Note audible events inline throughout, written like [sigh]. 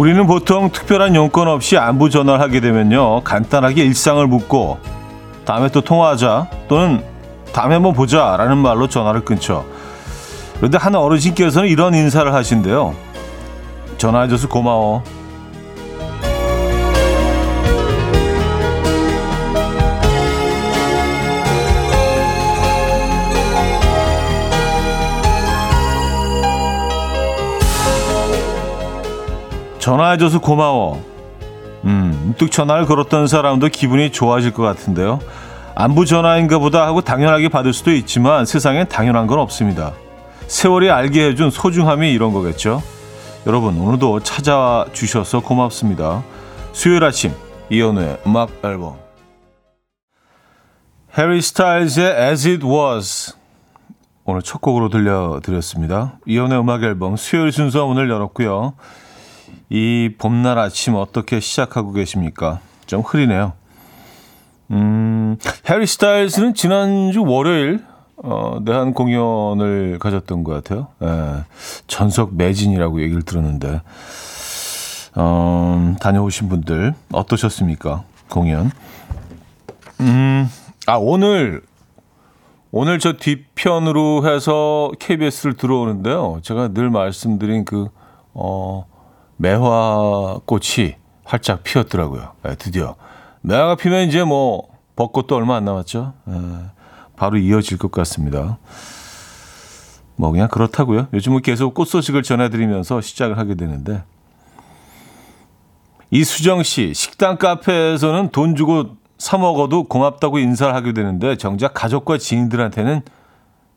우리는 보통 특별한 용건 없이 안부 전화를 하게 되면요. 간단하게 일상을 묻고 다음에 또 통화하자 또는 다음에 한번 보자 라는 말로 전화를 끊죠. 그런데 한 어르신께서는 이런 인사를 하신대요. 전화해줘서 고마워. 전화해줘서 고마워. 음, 문득 전화를 걸었던 사람도 기분이 좋아질 것 같은데요. 안부 전화인가 보다 하고 당연하게 받을 수도 있지만 세상엔 당연한 건 없습니다. 세월이 알게 해준 소중함이 이런 거겠죠. 여러분, 오늘도 찾아와 주셔서 고맙습니다. 수요일 아침, 이연우의 음악 앨범. 해리 스타일즈의 As It Was. 오늘 첫 곡으로 들려드렸습니다. 이연우의 음악 앨범 수요일 순서 오늘 열었고요. 이 봄날 아침 어떻게 시작하고 계십니까? 좀 흐리네요. 음, 해리 스타일스는 지난주 월요일 어, 내한 공연을 가졌던 것 같아요. 예, 전석 매진이라고 얘기를 들었는데 어, 다녀오신 분들 어떠셨습니까? 공연. 음, 아 오늘 오늘 저 뒤편으로 해서 KBS를 들어오는데요. 제가 늘 말씀드린 그 어, 매화꽃이 활짝 피었더라고요. 네, 드디어. 매화가 피면 이제 뭐 벚꽃도 얼마 안 남았죠. 네, 바로 이어질 것 같습니다. 뭐 그냥 그렇다고요. 요즘은 계속 꽃 소식을 전해드리면서 시작을 하게 되는데 이수정 씨 식당 카페에서는 돈 주고 사 먹어도 고맙다고 인사를 하게 되는데 정작 가족과 지인들한테는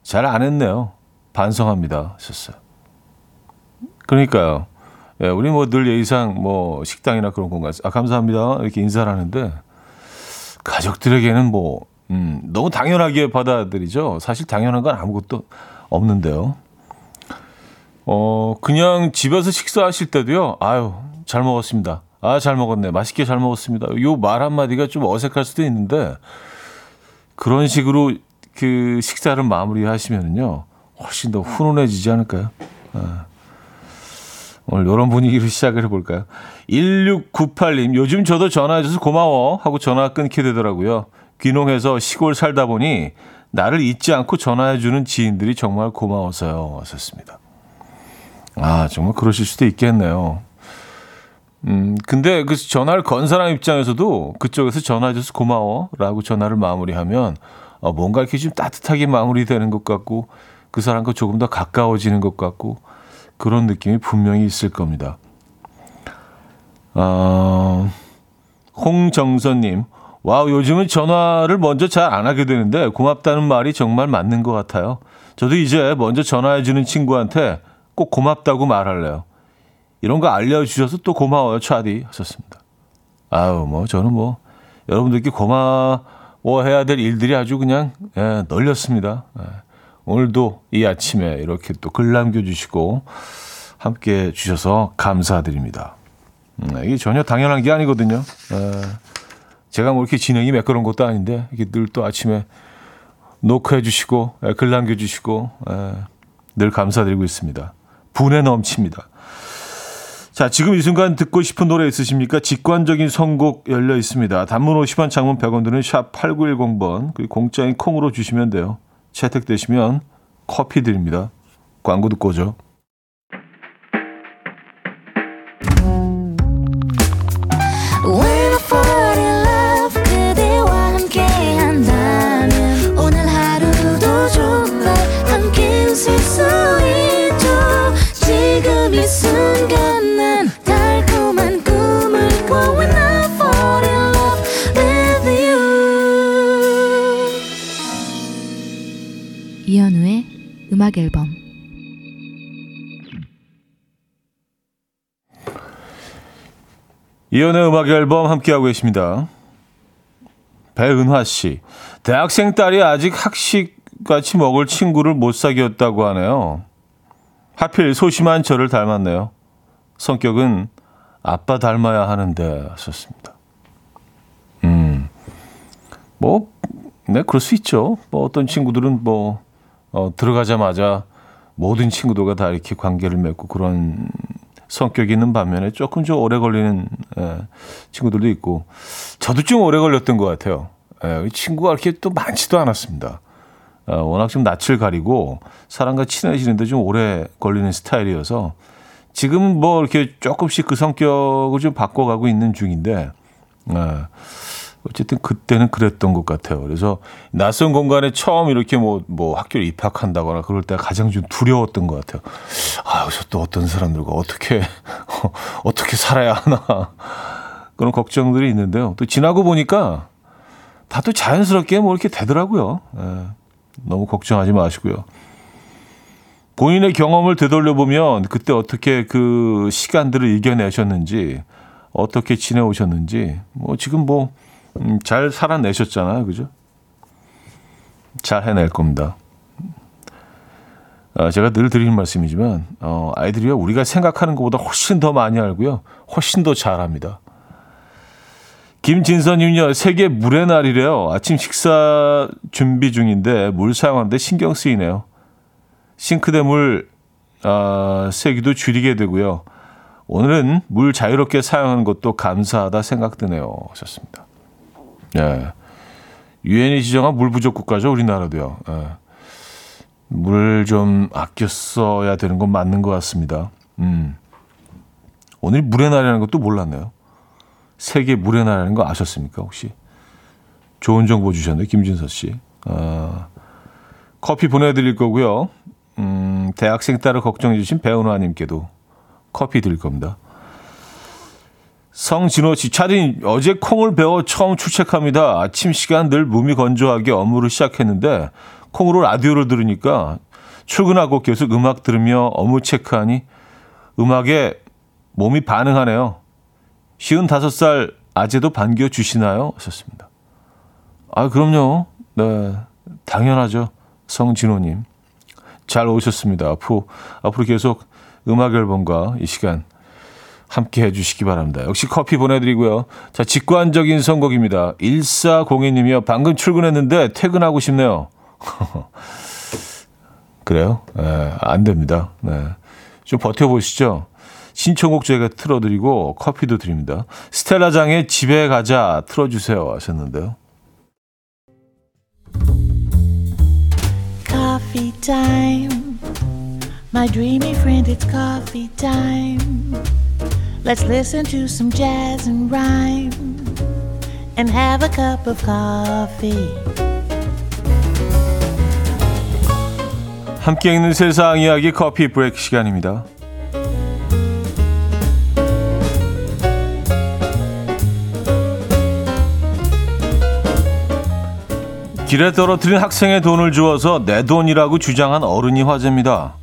잘 안 했네요. 반성합니다. 하셨어요. 그러니까요. 예, 우리 뭐 늘 예의상 뭐 식당이나 그런 공간, 아, 감사합니다. 이렇게 인사를 하는데, 가족들에게는 뭐, 음, 너무 당연하게 받아들이죠. 사실 당연한 건 아무것도 없는데요. 어, 그냥 집에서 식사하실 때도요, 아유, 잘 먹었습니다. 아, 잘 먹었네. 맛있게 잘 먹었습니다. 요 말 한마디가 좀 어색할 수도 있는데, 그런 식으로 그 식사를 마무리 하시면은요, 훨씬 더 훈훈해지지 않을까요? 아. 오늘 이런 분위기로 [laughs] 시작을 해볼까요? 1698님, 요즘 저도 전화해줘서 고마워 하고 전화 끊게 되더라고요. 귀농해서 시골 살다 보니 나를 잊지 않고 전화해주는 지인들이 정말 고마워서요. 왔었습니다. 아, 정말 그러실 수도 있겠네요. 음, 근데 그 전화를 건 사람 입장에서도 그쪽에서 전화해줘서 고마워 라고 전화를 마무리하면 어, 뭔가 이렇게 좀 따뜻하게 마무리되는 것 같고 그 사람과 조금 더 가까워지는 것 같고 그런 느낌이 분명히 있을 겁니다. 어, 홍정선님, 와우, 요즘은 전화를 먼저 잘 안 하게 되는데 고맙다는 말이 정말 맞는 것 같아요. 저도 이제 먼저 전화해주는 친구한테 꼭 고맙다고 말할래요. 이런 거 알려주셔서 또 고마워요, 차디. 하셨습니다. 아유, 뭐, 저는 뭐, 여러분들께 고마워해야 될 일들이 아주 그냥, 예, 널렸습니다. 예. 오늘도 이 아침에 이렇게 또 글 남겨주시고 함께 주셔서 감사드립니다. 음, 이게 전혀 당연한 게 아니거든요. 에, 제가 뭐 이렇게 진행이 매끄러운 것도 아닌데 이게 늘 또 아침에 노크해 주시고 에, 글 남겨 주시고 에, 늘 감사드리고 있습니다. 분에 넘칩니다. 자, 지금 이 순간 듣고 싶은 노래 있으십니까? 직관적인 선곡 열려 있습니다. 단문 50원, 장문 100원 드는 샵 8910번, 그리고 공짜인 콩으로 주시면 돼요. 채택되시면 커피 드립니다. 광고 듣고 오죠. 음악 앨범 이연의 음악 앨범 함께하고 계십니다. 배은화 씨. 대학생 딸이 아직 학식 같이 먹을 친구를 못 사귀었다고 하네요. 하필 소심한 저를 닮았네요. 성격은 아빠 닮아야 하는데 하셨습니다. 음. 뭐, 네, 그럴 수 있죠. 뭐 어떤 친구들은 뭐 어, 들어가자마자 모든 친구들과 다 이렇게 관계를 맺고 그런 성격이 있는 반면에 조금 좀 오래 걸리는 예, 친구들도 있고 저도 좀 오래 걸렸던 것 같아요. 예, 친구가 그렇게 또 많지도 않았습니다. 어, 워낙 좀 낯을 가리고 사람과 친해지는데 좀 오래 걸리는 스타일이어서 지금은 뭐 이렇게 조금씩 그 성격을 좀 바꿔가고 있는 중인데 예, 어쨌든 그때는 그랬던 것 같아요. 그래서 낯선 공간에 처음 이렇게 뭐, 뭐 학교를 입학한다거나 그럴 때 가장 좀 두려웠던 것 같아요. 아, 여기서 또 어떤 사람들과 어떻게, [laughs] 어떻게 살아야 하나. 그런 걱정들이 있는데요. 또 지나고 보니까 다 또 자연스럽게 뭐 이렇게 되더라고요. 예, 너무 걱정하지 마시고요. 본인의 경험을 되돌려보면 그때 어떻게 그 시간들을 이겨내셨는지, 어떻게 지내오셨는지, 뭐 지금 뭐, 음, 잘 살아내셨잖아요. 그죠? 잘 해낼 겁니다. 어, 제가 늘 드리는 말씀이지만, 어, 아이들이요, 우리가 생각하는 것보다 훨씬 더 많이 알고요. 훨씬 더 잘합니다. 김진선님요, 세계 물의 날이래요. 아침 식사 준비 중인데 물 사용하는데 신경 쓰이네요. 싱크대 물, 어, 세기도 줄이게 되고요. 오늘은 물 자유롭게 사용하는 것도 감사하다 생각드네요. 하셨습니다. 예. 유엔이 지정한 물 부족 국가죠, 우리나라도요. 예. 물을 좀 아껴 써야 되는 건 맞는 것 같습니다. 음. 오늘 물의 날이라는 것도 몰랐네요. 세계 물의 날이라는 거 아셨습니까, 혹시? 좋은 정보 주셨네요, 김준서 씨. 아, 커피 보내드릴 거고요. 음, 대학생 딸을 걱정해 주신 배은화님께도 커피 드릴 겁니다. 성진호 씨, 차린 어제 콩을 배워 처음 출첵합니다. 아침 시간 늘 몸이 건조하게 업무를 시작했는데 콩으로 라디오를 들으니까 출근하고 계속 음악 들으며 업무 체크하니 음악에 몸이 반응하네요. 쉬운 다섯 살 아재도 반겨 주시나요? 하셨습니다. 아, 그럼요. 네. 당연하죠. 성진호님. 잘 오셨습니다. 앞으로, 앞으로 계속 음악 앨범과 이 시간 함께 해주시기 바랍니다. 역시 커피 보내드리고요. 자, 직관적인 선곡입니다. 1402님이요. 방금 출근했는데 퇴근하고 싶네요. [laughs] 그래요? 네, 안 됩니다. 네. 좀 버텨보시죠. 신청곡 제가 틀어드리고 커피도 드립니다. 스텔라장의 집에 가자 틀어주세요 하셨는데요. Coffee. My dreamy friend, it's coffee time. Let's listen to some jazz and rhyme and have a cup of coffee. 함께 있는 세상 이야기 커피 브레이크 시간입니다. 길에 떨어뜨린 학생의 돈을 주어서 내 돈이라고 주장한 어른이 화제입니다.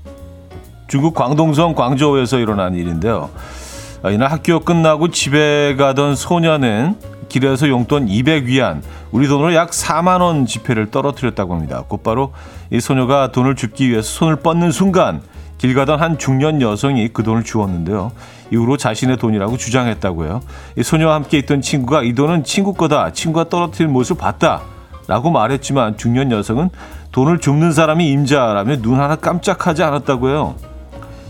중국 광동성 광저우에서 일어난 일인데요. 이날 학교 끝나고 집에 가던 소녀는 길에서 용돈 200위안, 우리 돈으로 약 4만 원 지폐를 떨어뜨렸다고 합니다. 곧바로 이 소녀가 돈을 줍기 위해서 손을 뻗는 순간 길 가던 한 중년 여성이 그 돈을 주었는데요. 이후로 자신의 돈이라고 주장했다고 해요. 이 소녀와 함께 있던 친구가 이 돈은 친구 거다. 친구가 떨어뜨린 모습을 봤다. 라고 말했지만 중년 여성은 돈을 줍는 사람이 임자라며 눈 하나 깜짝하지 않았다고 해요.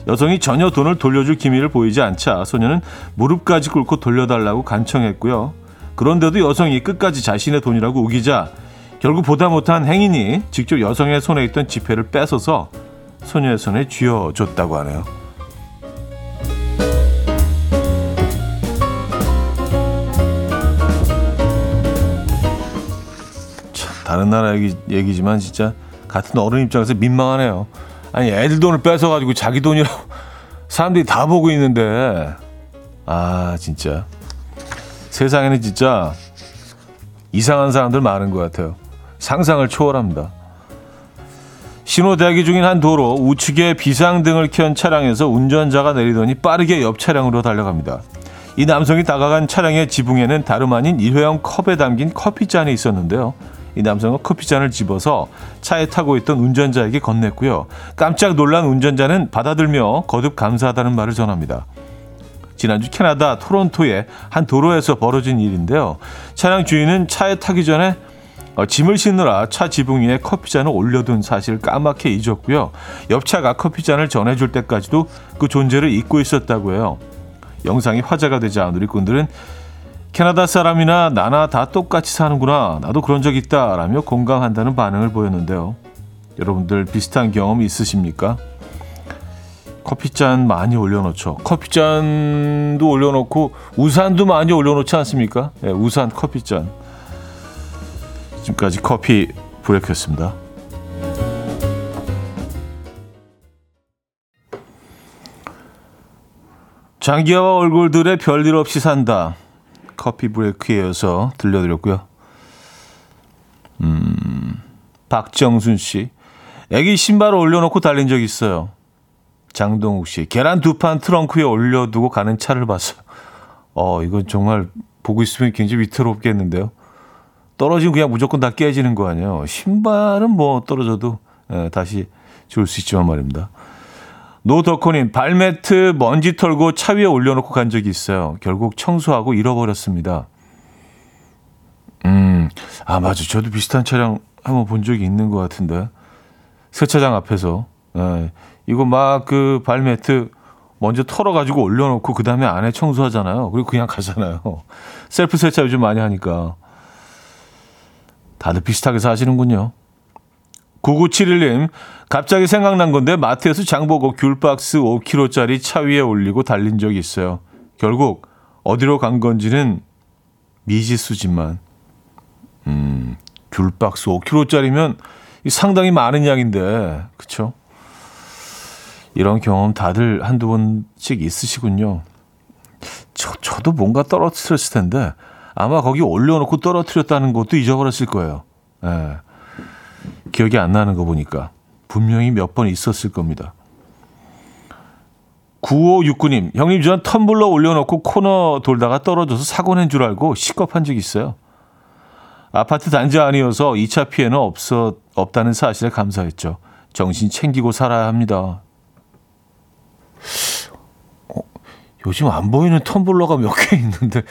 여성이 전혀 돈을 돌려줄 기미를 보이지 않자 소녀는 무릎까지 꿇고 돌려달라고 간청했고요. 그런데도 여성이 끝까지 자신의 돈이라고 우기자 결국 보다 못한 행인이 직접 여성의 손에 있던 지폐를 뺏어서 소녀의 손에 쥐어줬다고 하네요. 참 다른 나라 얘기, 얘기지만 진짜 같은 어른 입장에서 민망하네요. 아니 애들 돈을 뺏어가지고 자기 돈이라고 [laughs] 사람들이 다 보고 있는데 아 진짜 세상에는 진짜 이상한 사람들 많은 것 같아요. 상상을 초월합니다. 신호 대기 중인 한 도로 우측에 비상등을 켠 차량에서 운전자가 내리더니 빠르게 옆 차량으로 달려갑니다. 이 남성이 다가간 차량의 지붕에는 다름 아닌 일회용 컵에 담긴 커피잔이 있었는데요. 이 남성은 커피잔을 집어서 차에 타고 있던 운전자에게 건넸고요. 깜짝 놀란 운전자는 받아들며 거듭 감사하다는 말을 전합니다. 지난주 캐나다 토론토의 한 도로에서 벌어진 일인데요. 차량 주인은 차에 타기 전에 어, 짐을 싣느라 차 지붕 위에 커피잔을 올려둔 사실을 까맣게 잊었고요. 옆차가 커피잔을 전해줄 때까지도 그 존재를 잊고 있었다고 해요. 영상이 화제가 되자 누리꾼들은 캐나다 사람이나 나나 다 똑같이 사는구나. 나도 그런 적 있다. 라며 공감한다는 반응을 보였는데요. 여러분들 비슷한 경험 있으십니까? 커피잔 많이 올려놓죠. 커피잔도 올려놓고 우산도 많이 올려놓지 않습니까? 네, 우산, 커피잔. 지금까지 커피 브레이크였습니다. 장기하와 얼굴들의 별일 없이 산다. 커피 브레이크에 이어서 들려드렸고요. 음, 박정순 씨. 애기 신발을 올려놓고 달린 적 있어요. 장동욱 씨. 계란 두 판 트렁크에 올려두고 가는 차를 봤어요. 어, 이건 정말 보고 있으면 굉장히 위태롭겠는데요. 떨어지면 그냥 무조건 다 깨지는 거 아니에요. 신발은 뭐 떨어져도 예, 다시 줄수 있지만 말입니다. 노덕호님, 발매트 먼지 털고 차 위에 올려놓고 간 적이 있어요. 결국 청소하고 잃어버렸습니다. 음, 아, 맞아. 저도 비슷한 차량 한번 본 적이 있는 것 같은데. 세차장 앞에서. 예, 이거 막 그 발매트 먼저 털어가지고 올려놓고 그 다음에 안에 청소하잖아요. 그리고 그냥 가잖아요. [laughs] 셀프 세차 요즘 많이 하니까. 다들 비슷하게 사시는군요. 9971님, 갑자기 생각난 건데 마트에서 장보고 귤박스 5kg짜리 차 위에 올리고 달린 적이 있어요. 결국 어디로 간 건지는 미지수지만, 음, 귤박스 5kg짜리면 상당히 많은 양인데, 그쵸? 이런 경험 다들 한두 번씩 있으시군요. 저, 저도 뭔가 떨어뜨렸을 텐데, 아마 거기 올려놓고 떨어뜨렸다는 것도 잊어버렸을 거예요. 예. 기억이 안 나는 거 보니까. 분명히 몇 번 있었을 겁니다. 9569님, 형님 전 텀블러 올려놓고 코너 돌다가 떨어져서 사고 낸 줄 알고 시겁한 적 있어요. 아파트 단지 아니어서 2차 피해는 없어, 없다는 사실에 감사했죠. 정신 챙기고 살아야 합니다. 어, 요즘 안 보이는 텀블러가 몇 개 있는데,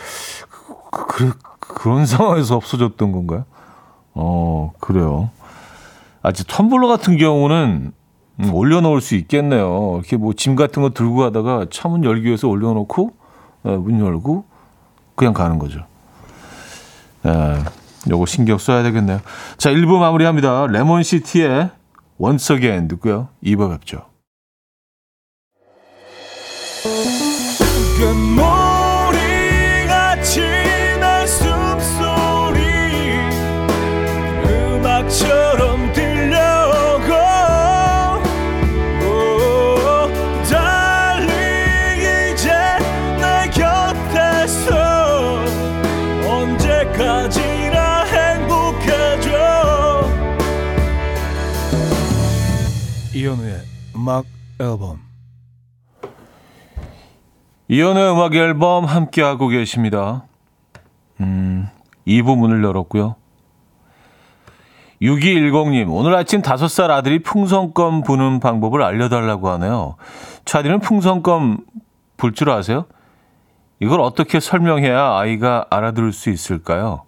그, 그, 그런 상황에서 없어졌던 건가요? 어, 그래요. 아, 직 텀블러 같은 경우는 음, 올려놓을 수 있겠네요. 이렇게 뭐 짐 같은 거 들고 가다가 차 문 열기 위해서 올려놓고 네, 문 열고 그냥 가는 거죠. 네, 요거 신경 써야 되겠네요. 자, 1부 마무리합니다. 레몬시티의 Once Again 듣고요. 2부 뵙죠. 음악 앨범 이현우의 음악 앨범 함께하고 계십니다. 음, 이 부분을 열었고요. 6210님, 오늘 아침 5살 아들이 풍선껌 부는 방법을 알려달라고 하네요. 차디는 풍선껌 불 줄 아세요? 이걸 어떻게 설명해야 아이가 알아들을 수 있을까요?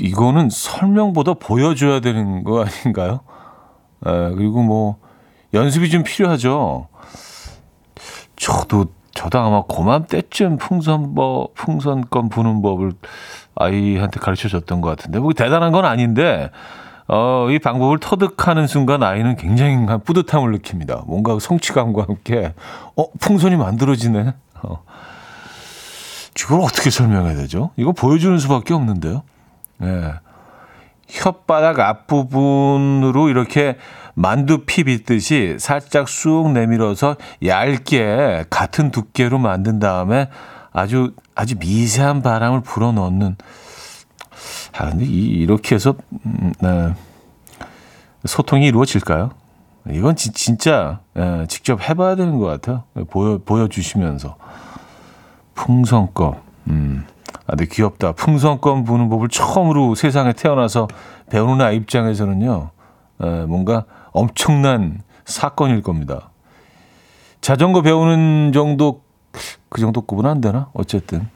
이거는 설명보다 보여줘야 되는 거 아닌가요? 에, 그리고 뭐 연습이 좀 필요하죠. 저도 저도 아마 고맘 때쯤 풍선법 풍선껌 부는 법을 아이한테 가르쳐 줬던 것 같은데 뭐 대단한 건 아닌데 어, 이 방법을 터득하는 순간 아이는 굉장히 뿌듯함을 느낍니다. 뭔가 성취감과 함께 어 풍선이 만들어지네. 어. 이걸 어떻게 설명해야 되죠? 이거 보여주는 수밖에 없는데요. 예. 혓바닥 앞부분으로 이렇게 만두피 빗듯이 살짝 쑥 내밀어서 얇게 같은 두께로 만든 다음에 아주 아주 미세한 바람을 불어 넣는 아 근데 이, 이렇게 해서 음, 네. 소통이 이루어질까요? 이건 지, 진짜 예, 직접 해봐야 되는 것 같아요. 보여 보여주시면서 풍선껌. 음. 아, 근데 귀엽다. 풍선껌 부는 법을 처음으로 세상에 태어나서 배우는 아이 입장에서는요, 에, 뭔가 엄청난 사건일 겁니다. 자전거 배우는 정도, 그 정도 급은 안 되나? 어쨌든.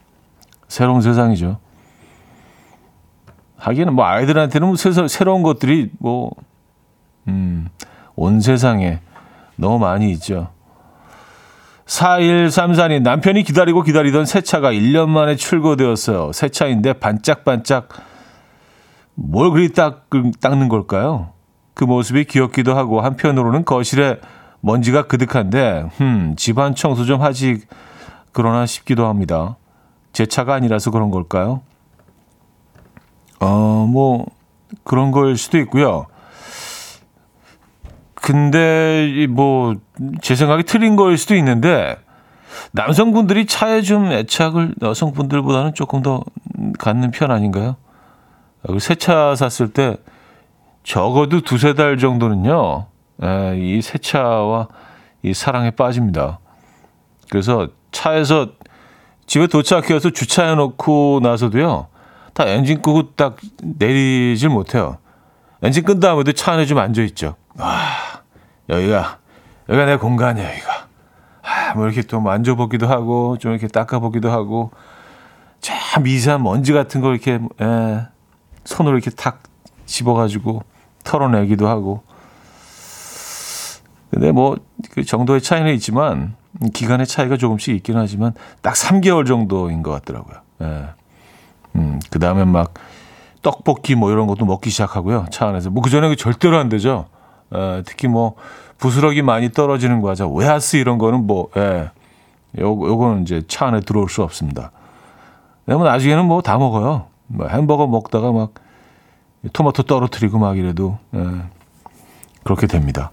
새로운 세상이죠. 하기는 뭐 아이들한테는 뭐 새서, 새로운 것들이 뭐, 음, 온 세상에 너무 많이 있죠. 4134님, 남편이 기다리고 기다리던 새 차가 1년 만에 출고되었어요. 새 차인데 반짝반짝 뭘 그리 딱, 닦는 걸까요? 그 모습이 귀엽기도 하고 한편으로는 거실에 먼지가 그득한데, 흠, 집안 청소 좀 하지 그러나 싶기도 합니다. 제 차가 아니라서 그런 걸까요? 어, 뭐, 그런 걸 수도 있고요. 근데, 뭐, 제 생각이 틀린 거일 수도 있는데, 남성분들이 차에 좀 애착을 여성분들보다는 조금 더 갖는 편 아닌가요? 새 차 샀을 때 적어도 두세 달 정도는요, 예, 이새 차와 이 사랑에 빠집니다. 그래서 차에서 집에 도착해서 주차해 놓고 나서도요, 다 엔진 끄고 딱 내리질 못해요. 엔진 끈 다음에도 차 안에 좀 앉아 있죠. 와, 여기가, 여기가 내 공간이야, 여기가. 아, 뭐 이렇게 또 만져보기도 하고, 좀 이렇게 닦아보기도 하고, 참 미세한 먼지 같은 걸 이렇게, 에, 예, 손으로 이렇게 탁 집어가지고 털어내기도 하고. 근데 뭐, 그 정도의 차이는 있지만, 기간의 차이가 조금씩 있긴 하지만, 딱 3개월 정도인 것 같더라고요. 예. 음, 그 다음에 막, 떡볶이 뭐 이런 것도 먹기 시작하고요. 차 안에서. 뭐 그전에 절대로 안 되죠. 예, 특히 뭐, 부스러기 많이 떨어지는 과자, 오야스 이런 거는 뭐, 예. 요, 요거는 이제 차 안에 들어올 수 없습니다. 왜냐면 나중에는 뭐 다 먹어요. 뭐 햄버거 먹다가 막 토마토 떨어뜨리고 막 이래도 예, 그렇게 됩니다.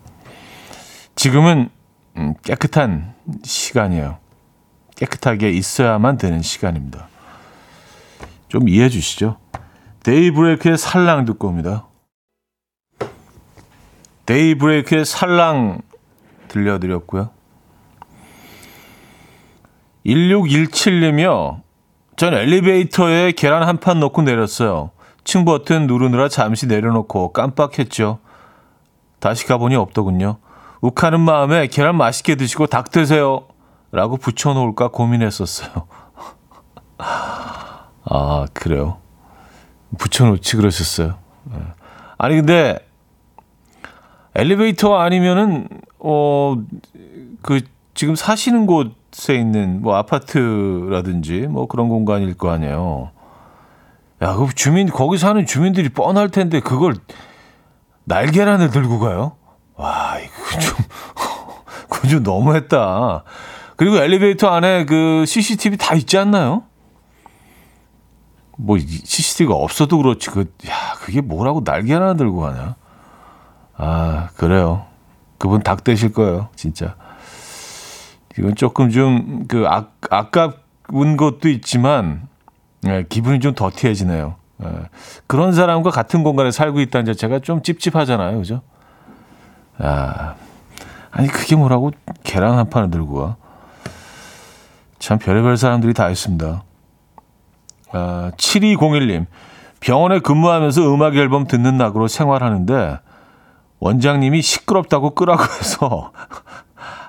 지금은 음, 깨끗한 시간이에요. 깨끗하게 있어야만 되는 시간입니다. 좀 이해해 주시죠. 데이브레이크의 살랑 듣고 옵니다. 데이브레이크의 살랑 들려드렸고요. 1617님이요. 전 엘리베이터에 계란 한 판 넣고 내렸어요. 층 버튼 누르느라 잠시 내려놓고 깜빡했죠. 다시 가보니 없더군요. 욱하는 마음에 계란 맛있게 드시고 닭 드세요. 라고 붙여놓을까 고민했었어요. [laughs] 아, 그래요. 붙여놓지 그러셨어요. 네. 아니, 근데 엘리베이터 아니면은, 어, 그, 지금 사시는 곳에 있는 뭐 아파트라든지 뭐 그런 공간일 거 아니에요. 야, 그 주민, 거기 사는 주민들이 뻔할 텐데 그걸 날계란을 들고 가요? 와, 이거 좀, [laughs] 그거 좀 너무했다. 그리고 엘리베이터 안에 그 CCTV 다 있지 않나요? 뭐 CCTV가 없어도 그렇지 그 야 그게 뭐라고 날개나 들고 가냐? 아 그래요. 그분 닭 되실 거예요, 진짜. 이건 조금 좀 그 아까운 것도 있지만 예, 기분이 좀 더티해지네요. 예, 그런 사람과 같은 공간에 살고 있다는 자체가 좀 찝찝하잖아요, 그죠? 아, 아니 그게 뭐라고 계란 한 판을 들고 와? 참 별의별 사람들이 다 있습니다. 아, 7201님, 병원에 근무하면서 음악 앨범 듣는 낙으로 생활하는데 원장님이 시끄럽다고 끄라고 해서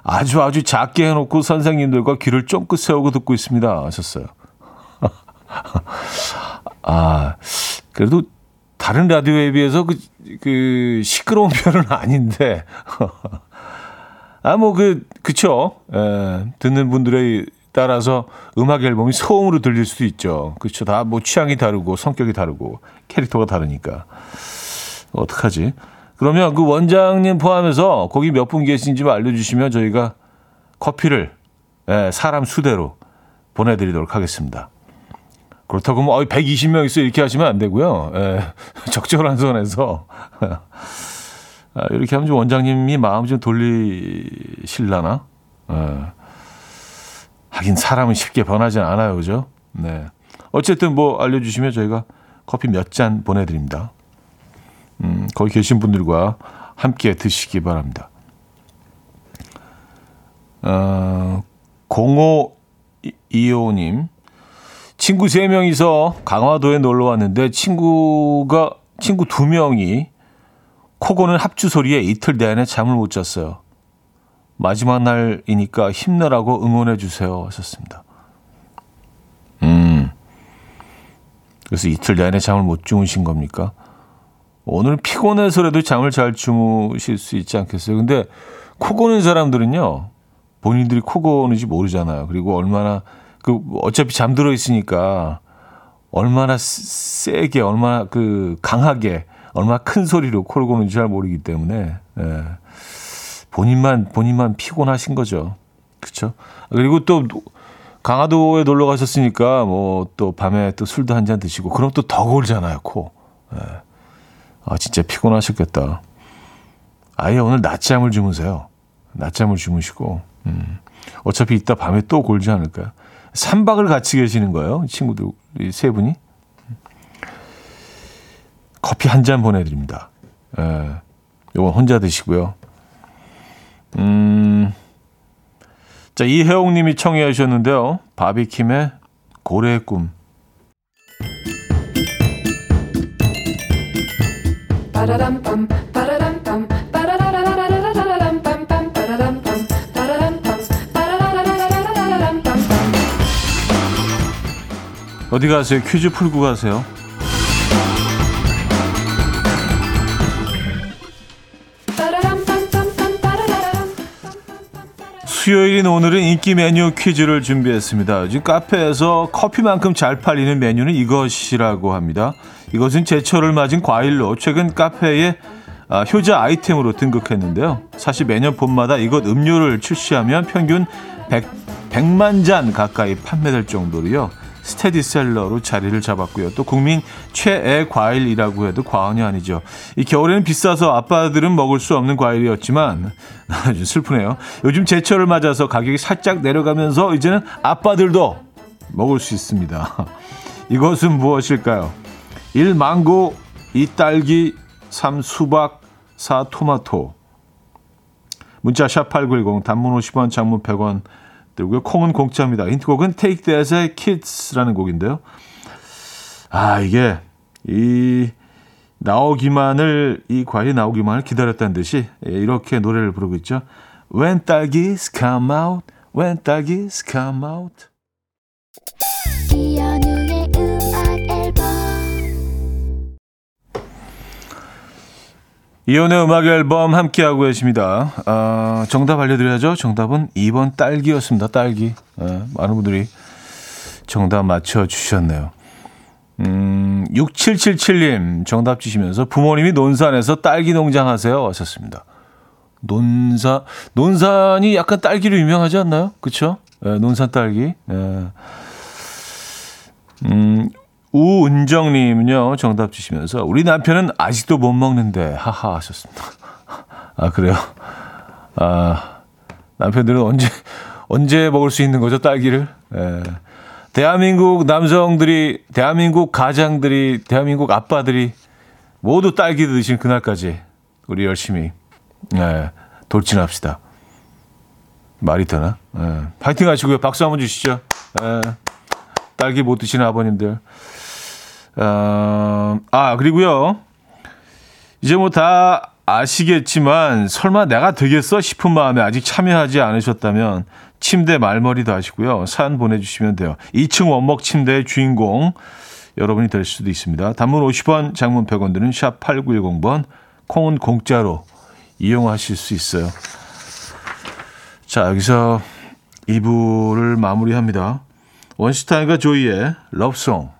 아주 아주 작게 해놓고 선생님들과 귀를 쫑긋 세우고 듣고 있습니다. 하셨어요. [laughs] 아, 그래도 다른 라디오에 비해서 그, 그 시끄러운 편은 아닌데. [laughs] 아, 뭐, 그, 그쵸. 에, 듣는 분들의 따라서 음악 앨범이 소음으로 들릴 수도 있죠. 그렇죠. 다뭐 취향이 다르고 성격이 다르고 캐릭터가 다르니까. 어떡하지? 그러면 그 원장님 포함해서 거기 몇 분 계신지 알려주시면 저희가 커피를 예, 사람 수대로 보내드리도록 하겠습니다. 그렇다고 뭐 120명 있어 이렇게 하시면 안 되고요. 예, [laughs] 적절한 선에서 [laughs] 아, 이렇게 하면 좀 원장님이 마음 좀 돌리실라나? 예. 하긴 사람은 쉽게 변하지 않아요, 그죠? 네. 어쨌든 뭐 알려주시면 저희가 커피 몇 잔 보내드립니다. 음, 거기 계신 분들과 함께 드시기 바랍니다. 어, 0525님. 친구 3명이서 강화도에 놀러 왔는데 친구가, 친구 2명이 코 고는 합주 소리에 이틀 내내 잠을 못 잤어요. 마지막 날이니까 힘내라고 응원해 주세요. 하셨습니다. 음. 그래서 이틀 내내 잠을 못 주무신 겁니까? 오늘 피곤해서라도 잠을 잘 주무실 수 있지 않겠어요? 근데 코 고는 사람들은요, 본인들이 코 고는지 모르잖아요. 그리고 얼마나, 그, 어차피 잠들어 있으니까, 얼마나 세게, 얼마나 그, 강하게, 얼마나 큰 소리로 코를 고는지 잘 모르기 때문에, 예. 본인만, 본인만 피곤하신 거죠. 그쵸? 그리고 또, 강화도에 놀러 가셨으니까, 뭐, 또 밤에 또 술도 한 잔 드시고, 그럼 또 더 골잖아요, 코. 예. 아, 진짜 피곤하셨겠다. 아예 오늘 낮잠을 주무세요. 낮잠을 주무시고, 음. 어차피 이따 밤에 또 골지 않을까요? 3박을 같이 계시는 거예요. 친구들, 세 분이. 커피 한 잔 보내드립니다. 예. 요건 혼자 드시고요. 음. 자, 이혜옥 님이 청해 주셨는데요. 바비킴의 고래의 꿈. 어디 가세요? 퀴즈 풀고 가세요. 수요일인 오늘은 인기 메뉴 퀴즈를 준비했습니다. 요즘 카페에서 커피만큼 잘 팔리는 메뉴는 이것이라고 합니다. 이것은 제철을 맞은 과일로 최근 카페에 아, 효자 아이템으로 등극했는데요. 사실 매년 봄마다 이것 음료를 출시하면 평균 100, 100만 잔 가까이 판매될 정도로요. 스테디셀러로 자리를 잡았고요. 또 국민 최애 과일이라고 해도 과언이 아니죠. 이 겨울에는 비싸서 아빠들은 먹을 수 없는 과일이었지만 [laughs] 아주 슬프네요. 요즘 제철을 맞아서 가격이 살짝 내려가면서 이제는 아빠들도 먹을 수 있습니다. [laughs] 이것은 무엇일까요? 1. 망고 2. 딸기 3. 수박 4. 토마토 문자 샵8910 단문 50원 장문 100원 들고요. 콩은 공짜입니다. 힌트곡은 Take That의 Kids라는 곡인데요. 아, 이게 이 나오기만을 이 과일이 나오기만을 기다렸다는 듯이 예, 이렇게 노래를 부르고 있죠. When 딸기's come out, when 딸기's come out. 이연의 음악 앨범 함께하고 계십니다. 아, 정답 알려드려야죠. 정답은 2번 딸기였습니다. 딸기. 네, 많은 분들이 정답 맞춰주셨네요. 음, 6777님 정답 주시면서 부모님이 논산에서 딸기 농장 하세요. 하셨습니다. 논산, 논산이 약간 딸기로 유명하지 않나요? 그쵸? 네, 논산 딸기. 네. 음, 우은정님은요, 정답 주시면서, 우리 남편은 아직도 못 먹는데, 하하 하셨습니다. [laughs] 아, 그래요? 아, 남편들은 언제, 언제 먹을 수 있는 거죠, 딸기를? 예. 대한민국 남성들이, 대한민국 가장들이, 대한민국 아빠들이 모두 딸기 드신 그날까지 우리 열심히, 예, 돌진합시다. 말이 되나? 예. 파이팅 하시고요. 박수 한번 주시죠. 예. 딸기 못 드시는 아버님들. 어, 아, 그리고요. 이제 뭐 다 아시겠지만 설마 내가 되겠어 싶은 마음에 아직 참여하지 않으셨다면 침대 말머리도 하시고요. 사연 보내주시면 돼요. 2층 원목 침대의 주인공 여러분이 될 수도 있습니다. 단문 50원, 장문 100원 드는 샵 8910번, 콩은 공짜로 이용하실 수 있어요. 자, 여기서 2부를 마무리합니다. 원슈타인과 조이의 러브송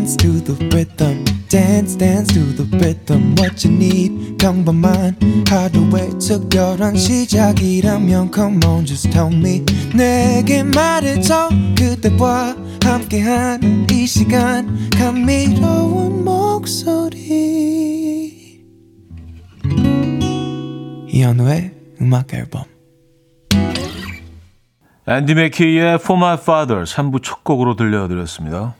dance to the rhythm dance dance to the rhythm what you need 평범한 하루의 특별한 시작이라면 come on just tell me 내게 말해줘 그대와 함께한 이 시간 감미로운 목소리 이현우의 음악 앨범 앤디 맥키의 For My Father 3부 첫 곡으로 들려드렸습니다.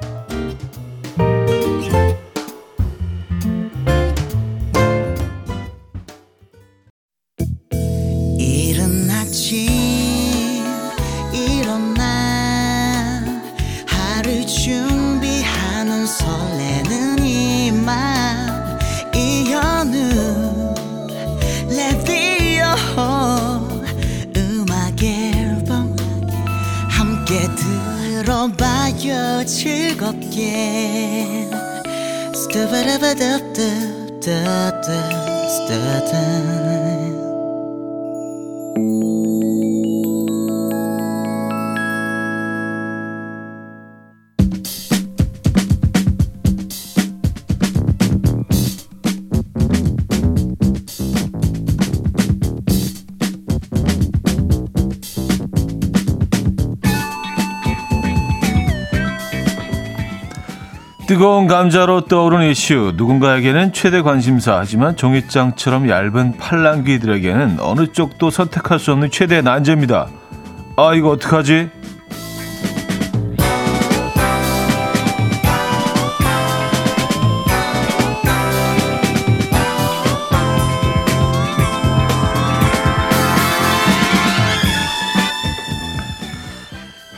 Da ba da ba da da da da da da. 뜨거운 감자로 떠오른 이슈 누군가에게는 최대 관심사 하지만 종이장처럼 얇은 팔랑귀들에게는 어느 쪽도 선택할 수 없는 최대 난제입니다. 아 이거 어떡하지?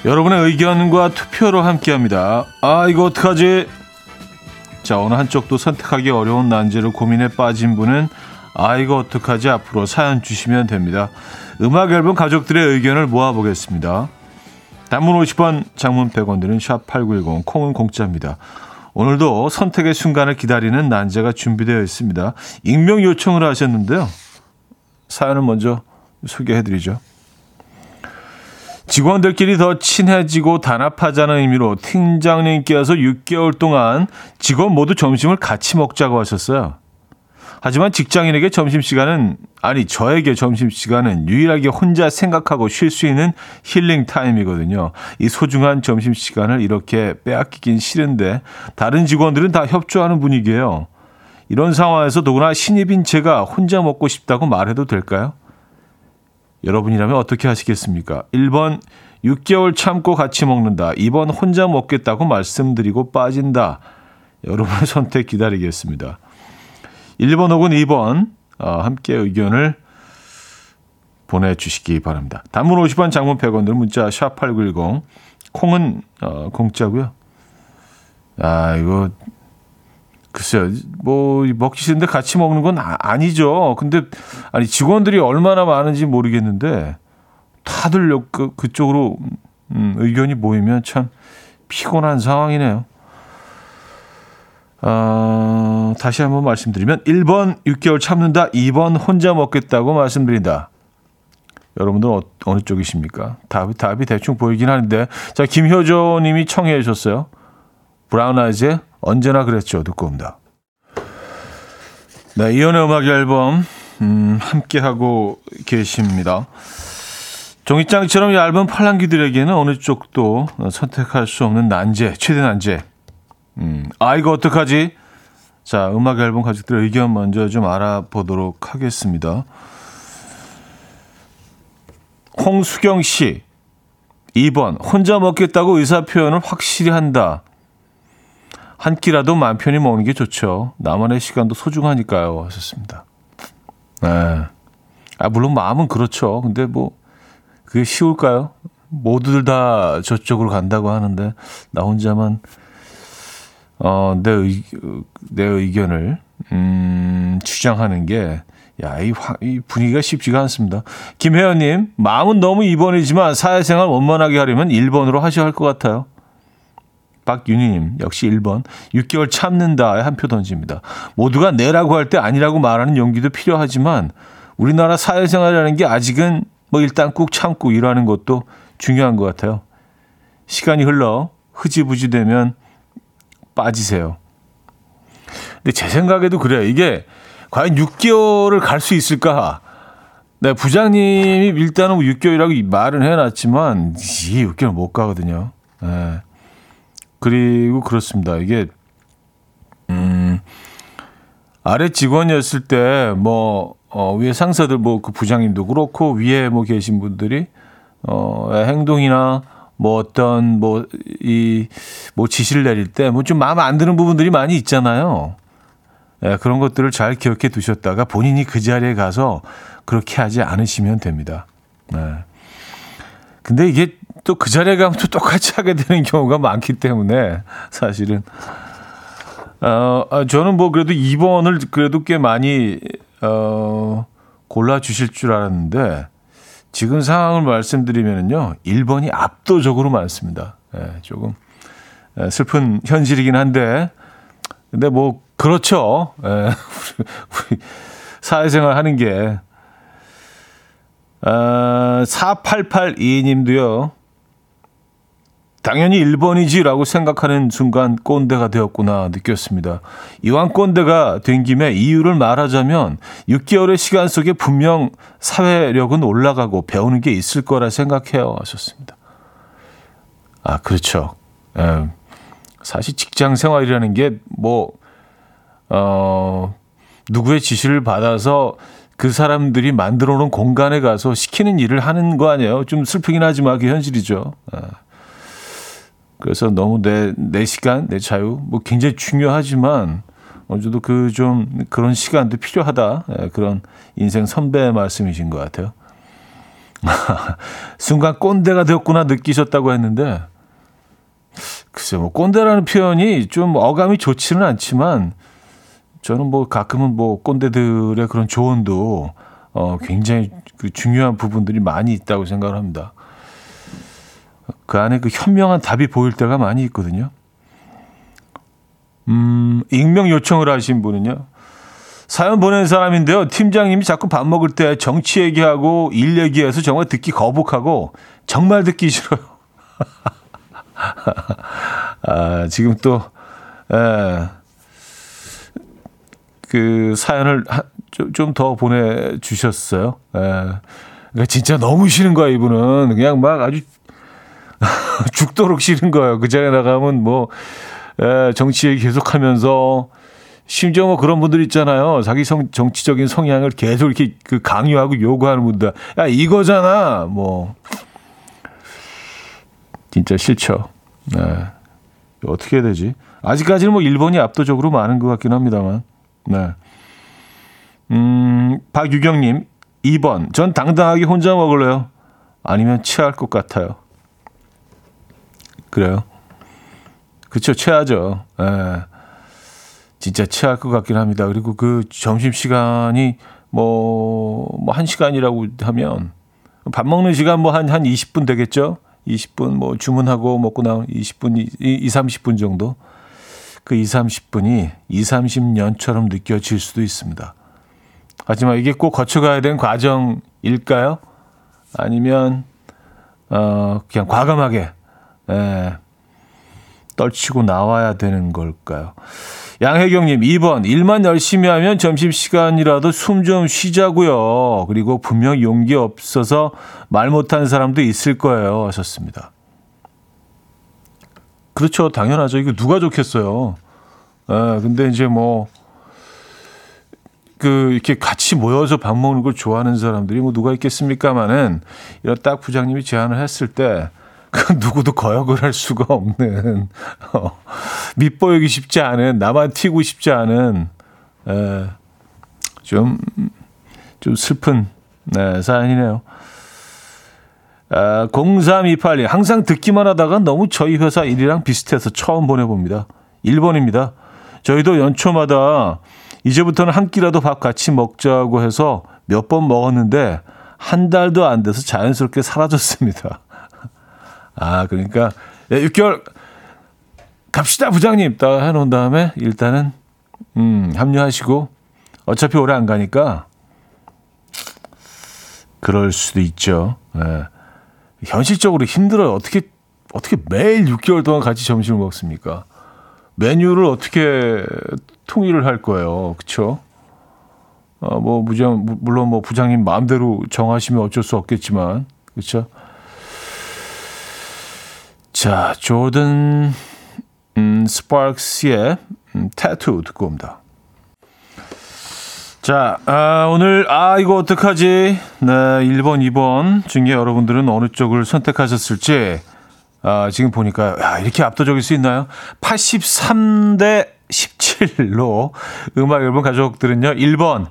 여러분의 의견과 투표로 함께합니다. 아 이거 어떡하지? 자, 어느 한쪽도 선택하기 어려운 난제로 고민에 빠진 분은 아, 이거 어떡하지? 앞으로 사연 주시면 됩니다. 음악 앨범 가족들의 의견을 모아보겠습니다. 단문 50원, 장문 100원 드는 샵8910, 콩은 공짜입니다. 오늘도 선택의 순간을 기다리는 난제가 준비되어 있습니다. 익명 요청을 하셨는데요. 사연을 먼저 소개해드리죠. 직원들끼리 더 친해지고 단합하자는 의미로 팀장님께서 6개월 동안 직원 모두 점심을 같이 먹자고 하셨어요. 하지만 직장인에게 점심시간은, 아니, 저에게 점심시간은 유일하게 혼자 생각하고 쉴 수 있는 힐링 타임이거든요. 이 소중한 점심시간을 이렇게 빼앗기긴 싫은데, 다른 직원들은 다 협조하는 분위기예요. 이런 상황에서 더구나 신입인 제가 혼자 먹고 싶다고 말해도 될까요? 여러분이라면 어떻게 하시겠습니까? 1번 6개월 참고 같이 먹는다. 2번 혼자 먹겠다고 말씀드리고 빠진다. 여러분의 [laughs] 선택 기다리겠습니다. 1번 혹은 2번 어, 함께 의견을 보내주시기 바랍니다. 단문 50원, 장문 100원 들 문자 샵8910 콩은 어, 공짜고요. 아 이거 글쎄요, 뭐, 먹기 싫은데 같이 먹는 건 아, 니죠 근데, 아니, 직원들이 얼마나 많은지 모르겠는데, 다들 그, 그쪽으로, 음, 의견이 모이면 참 피곤한 상황이네요. 어, 다시 한번 말씀드리면, 1번 6개월 참는다, 2번 혼자 먹겠다고 말씀드린다. 여러분들 은 어, 느 쪽이십니까? 답이, 답이 대충 보이긴 하는데. 자, 김효조 님이 청해 주셨어요. 브라운 아이즈의 언제나 그랬죠. 듣고 옵니다. 네, 이연의 음악 앨범 음, 함께 하고 계십니다. 종이장처럼 얇은 팔랑귀들에게는 어느 쪽도 선택할 수 없는 난제, 최대 난제. 음, 아 이거 어떡하지? 자, 음악 앨범 가족들의 의견 먼저 좀 알아보도록 하겠습니다. 홍수경 씨, 2번 혼자 먹겠다고 의사 표현을 확실히 한다. 한 끼라도 마음 편히 먹는 게 좋죠. 나만의 시간도 소중하니까요. 하셨습니다. 네. 아, 물론 마음은 그렇죠. 근데 뭐, 그게 쉬울까요? 모두들 다 저쪽으로 간다고 하는데, 나 혼자만, 어, 내, 의, 내 의견을, 음, 주장하는 게, 야, 이, 화, 이 분위기가 쉽지가 않습니다. 김혜연님, 마음은 너무 2번이지만 사회생활 원만하게 하려면 1번으로 하셔야 할 것 같아요. 박윤희님, 역시 1번. 6개월 참는다에 한 표 던집니다. 모두가 내라고 할 때 아니라고 말하는 용기도 필요하지만 우리나라 사회생활이라는 게 아직은 뭐 일단 꾹 참고 일하는 것도 중요한 것 같아요. 시간이 흘러 흐지부지 되면 빠지세요. 근데 제 생각에도 그래요. 이게 과연 6개월을 갈 수 있을까? 네, 부장님이 일단은 6개월이라고 말은 해놨지만, 이 6개월 못 가거든요. 네. 그리고 그렇습니다. 이게, 음, 아래 직원이었을 때, 뭐, 어, 위에 상사들, 뭐, 그 부장님도 그렇고, 위에 뭐 계신 분들이, 어, 행동이나 뭐 어떤 뭐이뭐 지시를 내릴 때 뭐 좀 마음에 안 드는 부분들이 많이 있잖아요. 예, 그런 것들을 잘 기억해 두셨다가 본인이 그 자리에 가서 그렇게 하지 않으시면 됩니다. 네. 근데 이게 또 그 자리에 가면 또 똑같이 하게 되는 경우가 많기 때문에 사실은 어, 아, 저는 뭐 그래도 2번을 그래도 꽤 많이 어, 골라 주실 줄 알았는데 지금 상황을 말씀드리면요. 1번이 압도적으로 많습니다. 예, 조금 예, 슬픈 현실이긴 한데, 근데 뭐, 그렇죠. 예, [laughs] 우리 사회생활 하는 게. 아, 4882님도요. 당연히 1번이지라고 생각하는 순간 꼰대가 되었구나 느꼈습니다. 이왕 꼰대가 된 김에 이유를 말하자면 6개월의 시간 속에 분명 사회력은 올라가고 배우는 게 있을 거라 생각해요. 하셨습니다. 아, 그렇죠. 에, 사실 직장 생활이라는 게 뭐, 어, 누구의 지시를 받아서 그 사람들이 만들어 놓은 공간에 가서 시키는 일을 하는 거 아니에요? 좀 슬프긴 하지만 그게 현실이죠. 에. 그래서 너무 내, 내 시간, 내 자유, 뭐 굉장히 중요하지만, 어느 정도 그 좀 그런 시간도 필요하다. 예, 그런 인생 선배 말씀이신 것 같아요. [laughs] 순간 꼰대가 되었구나 느끼셨다고 했는데, 글쎄, 뭐, 꼰대라는 표현이 좀 어감이 좋지는 않지만, 저는 뭐 가끔은 뭐 꼰대들의 그런 조언도 어, 굉장히 그 중요한 부분들이 많이 있다고 생각을 합니다. 그 안에 그 현명한 답이 보일 때가 많이 있거든요. 음, 익명 요청을 하신 분은요. 사연 보낸 사람인데요. 팀장님이 자꾸 밥 먹을 때 정치 얘기하고 일 얘기해서 정말 듣기 거북하고 정말 듣기 싫어요. [laughs] 아, 지금 또, 에, 그 사연을 좀 더 보내주셨어요. 에, 그러니까 진짜 너무 싫은 거야, 이분은. 그냥 막 아주 [laughs] 죽도록 싫은 거예요. 그 자리에 나가면 뭐, 에, 정치 얘기 계속 하면서, 심지어 뭐 그런 분들 있잖아요. 자기 성, 정치적인 성향을 계속 이렇게 그 강요하고 요구하는 분들. 야, 이거잖아. 뭐. 진짜 싫죠. 네. 어떻게 해야 되지? 아직까지는 뭐 일본이 압도적으로 많은 것 같긴 합니다만. 네. 음, 박유경님, 2번. 전 당당하게 혼자 먹을래요. 아니면 취할 것 같아요. 그래요? 그쵸, 취하죠. 예. 진짜 취할 것 같긴 합니다. 그리고 그 점심시간이 뭐, 뭐, 한 시간이라고 하면, 밥 먹는 시간 뭐 한, 한 20분 되겠죠? 20분 뭐 주문하고 먹고 나온 20분, 2, 30분 정도? 그 2, 30분이 2, 30년처럼 느껴질 수도 있습니다. 하지만 이게 꼭 거쳐가야 되는 과정일까요? 아니면, 어, 그냥 과감하게, 예, 떨치고 나와야 되는 걸까요? 양혜경님, 2번. 일만 열심히 하면 점심시간이라도 숨 좀 쉬자고요. 그리고 분명 용기 없어서 말 못하는 사람도 있을 거예요. 하셨습니다. 그렇죠. 당연하죠. 이거 누가 좋겠어요. 예, 근데 이제 뭐, 그, 이렇게 같이 모여서 밥 먹는 걸 좋아하는 사람들이 뭐 누가 있겠습니까마는 이런 딱 부장님이 제안을 했을 때, 그 누구도 거역을 할 수가 없는 어, 밑보이기 쉽지 않은 나만 튀고 싶지 않은 좀좀 좀 슬픈 네, 사연이네요. 아, 0328님 항상 듣기만 하다가 너무 저희 회사 일이랑 비슷해서 처음 보내봅니다. 1번입니다. 저희도 연초마다 이제부터는 한 끼라도 밥 같이 먹자고 해서 몇 번 먹었는데 한 달도 안 돼서 자연스럽게 사라졌습니다. 아, 그러니까 6개월 갑시다 부장님 딱 해놓은 다음에 일단은 음, 합류하시고 어차피 오래 안 가니까 그럴 수도 있죠. 예. 현실적으로 힘들어요. 어떻게 어떻게 매일 6개월 동안 같이 점심을 먹습니까? 메뉴를 어떻게 통일을 할 거예요. 그렇죠? 어, 뭐 부장 물론 뭐 부장님 마음대로 정하시면 어쩔 수 없겠지만 그렇죠? 자, 조던 음, 스파크스의 음, 타투 듣고 옵니다. 자, 아, 오늘, 아, 이거 어떡하지? 네, 1번, 2번 중에 여러분들은 어느 쪽을 선택하셨을지, 아, 지금 보니까, 야, 이렇게 압도적일 수 있나요? 83대 17로 음악 앨범 가족들은요, 1번,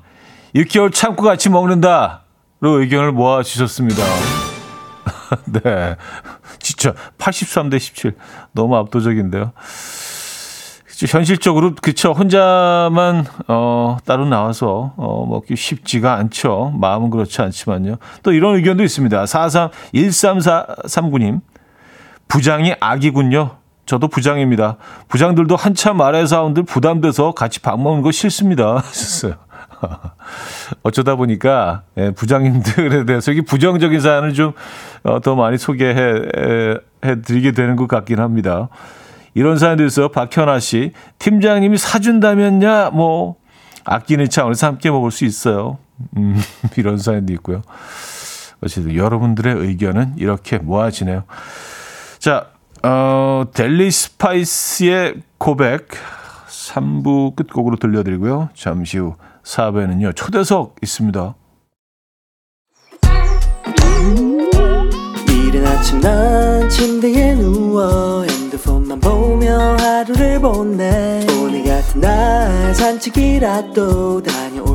6개월 참고 같이 먹는다. 로 의견을 모아주셨습니다. [laughs] 네. 진짜 83대 17. 너무 압도적인데요. 그쵸, 현실적으로 그쵸 혼자만 어 따로 나와서 어 먹기 쉽지가 않죠. 마음은 그렇지 않지만요. 또 이런 의견도 있습니다. 43 1339님. 부장이 아기군요. 저도 부장입니다. 부장들도 한참 아래 사원들 부담돼서 같이 밥 먹는 거 싫습니다. [laughs] 하셨어요. [laughs] 어쩌다 보니까 예, 부장님들에 대해서 이게 부정적인 사연을 좀 더 많이 소개해 해 드리게 되는 것 같긴 합니다. 이런 사연도 있어요. 박현아 씨. 팀장님이 사준다면야, 뭐, 아끼는 차원에서 함께 먹을 수 있어요. 음, [laughs] 이런 사연도 있고요. 어쨌든 여러분들의 의견은 이렇게 모아지네요. 자, 어, 델리 스파이스의 고백 3부 끝곡으로 들려드리고요. 잠시 후 4부에는요. 초대석 있습니다. 이른 아침 난 침대에 누워 핸드폰만 보며 하루를 보내 오늘 같은 날 산책이라도 다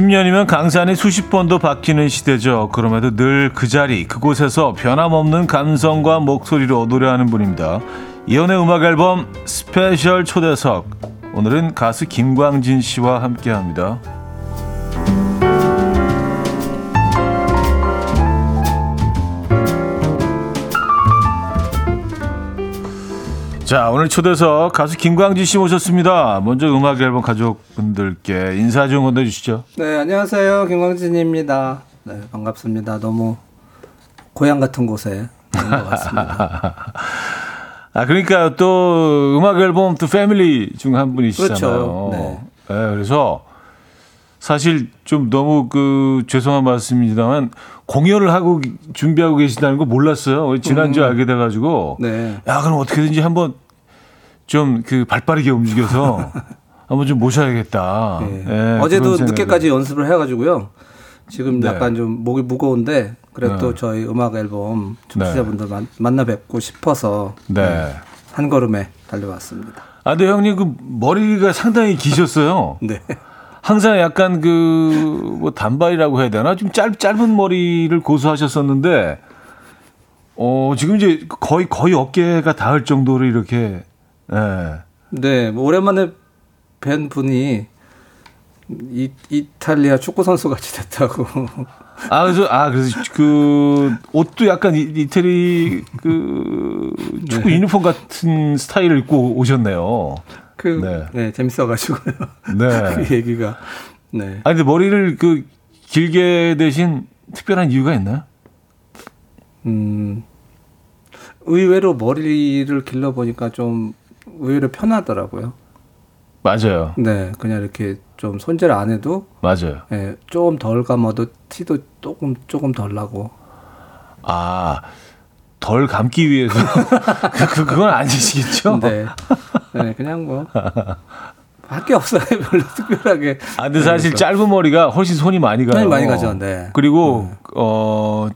십 년이면 강산이 수십 번도 바뀌는 시대죠. 그럼에도 늘 그 자리, 그곳에서 변함없는 감성과 목소리로 노래하는 분입니다. 이현우의 음악 앨범 스페셜 초대석. 오늘은 가수 김광진 씨와 함께 합니다. 자, 오늘 초대석 가수 김광진 씨 모셨습니다. 먼저 음악 앨범 가족분들께 인사 좀 건네주시죠. 네, 안녕하세요. 김광진입니다. 네, 반갑습니다. 너무 고향 같은 곳에 있는 것 같습니다. [laughs] 아, 그러니까 또 음악 앨범 또 패밀리 중 한 분이시잖아요. 그렇죠. 네. 네, 그래서 사실 좀 너무 그 죄송한 말씀입니다만 공연을 하고 준비하고 계시다는 거 몰랐어요. 지난주 에 알게 돼가지고 네. 야 그럼 어떻게든지 한번 좀 그 발빠르게 움직여서 [laughs] 한번 좀 모셔야겠다. 네. 예, 어제도. 늦게까지 연습을 해가지고요. 지금 네. 약간 좀 목이 무거운데 그래도 네. 저희 음악 앨범 청취자분들 만, 만나 뵙고 싶어서 네. 한 걸음에 달려왔습니다. 아, 근데 형님 그 머리가 상당히 기셨어요. [laughs] 네. 항상 약간 그 뭐 단발이라고 해야 되나 좀 짧 짧은 머리를 고수하셨었는데 어 지금 이제 거의 거의 어깨가 닿을 정도로 이렇게 예. 네, 뭐 오랜만에 뵌 분이 이, 이탈리아 축구 선수 같이 됐다고. 아 그래서 아 그래서 그 옷도 약간 이- 이태리 그 축구 네. 유니폼 같은 스타일을 입고 오셨네요. 그, 네. 네. 재밌어가지고요. 네. [laughs] 그 얘기가. 네. 아니 근데 머리를 그 길게 대신 특별한 이유가 있나요? 음, 의외로 머리를 길러 보니까 좀 의외로 편하더라고요. 맞아요. 네, 그냥 이렇게 좀 손질 안 해도 맞아요. 예, 조금 덜 감아도 티도 조금 조금 덜 나고. 아, 덜 감기 위해서. [laughs] 그, 그, 그건 아니시겠죠? 네, 네, 그냥 뭐. 할게 없어요. [laughs] 별로 특별하게. 아, 근데 사실 짧은 머리가 훨씬 손이 많이 가요. 손이 많이 가죠, 네. 그리고, 어,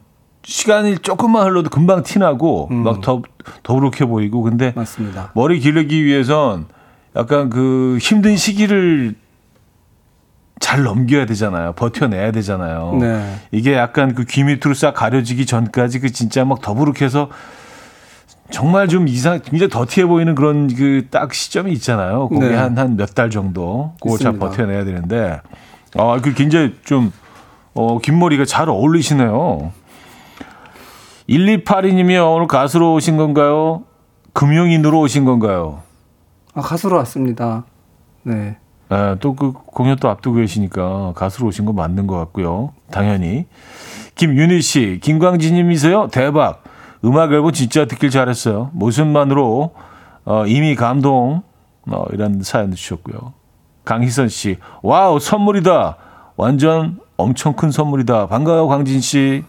시간이 조금만 흘러도 금방 티나고, 음. 막 더, 더부룩해 보이고, 근데 맞습니다. 머리 기르기 위해선 약간 그 힘든 시기를 잘 넘겨야 되잖아요. 버텨내야 되잖아요. 네. 이게 약간 그 귀 밑으로 싹 가려지기 전까지 그 진짜 막 더부룩해서 정말 좀 이상, 굉장히 더티해 보이는 그런 그 딱 시점이 있잖아요. 그게 네. 한, 한 몇 달 정도. 그걸 잘. 버텨내야 되는데. 아, 그 굉장히 좀, 어, 긴 머리가 잘 어울리시네요. 1282님이 오늘 가수로 오신 건가요? 금융인으로 오신 건가요? 아, 가수로 왔습니다. 네. 예, 또그 공연 또 앞두고 계시니까 가수로 오신 거 맞는 것 같고요. 당연히. 김윤희 씨, 김광진님이세요? 대박. 음악 앨범 진짜 듣길 잘했어요. 모습만으로 어, 이미 감동. 어, 이런 사연 주셨고요. 강희선 씨, 와우 선물이다. 완전 엄청 큰 선물이다. 반가워요 광진 씨.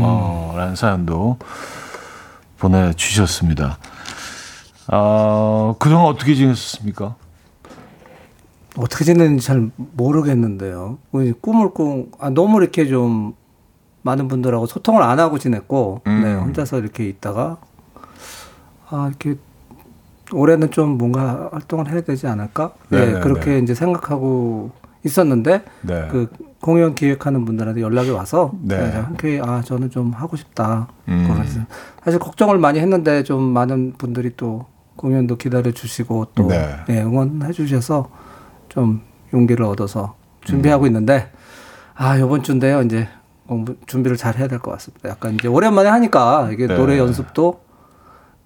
어, 라는 사연도 보내주셨습니다. 어, 그동안 어떻게 지냈습니까? 어떻게 지냈는지 잘 모르겠는데요. 꿈을 꾼, 아, 너무 이렇게 좀 많은 분들하고 소통을 안 하고 지냈고, 음. 네, 혼자서 이렇게 있다가, 아, 이렇게 올해는 좀 뭔가 활동을 해야 되지 않을까? 네, 네, 네, 그렇게 네. 이제 생각하고 있었는데, 네. 그 공연 기획하는 분들한테 연락이 와서, 네. 네. 흔쾌히, 아, 저는 좀 하고 싶다. 음. 그래서 사실 걱정을 많이 했는데, 좀 많은 분들이 또 공연도 기다려 주시고, 또 네. 네, 응원해 주셔서 좀 용기를 얻어서 준비하고 음. 있는데 아 이번 주인데요 이제 공부 준비를 잘 해야 될 것 같습니다. 약간 이제 오랜만에 하니까 이게 네. 노래 연습도 그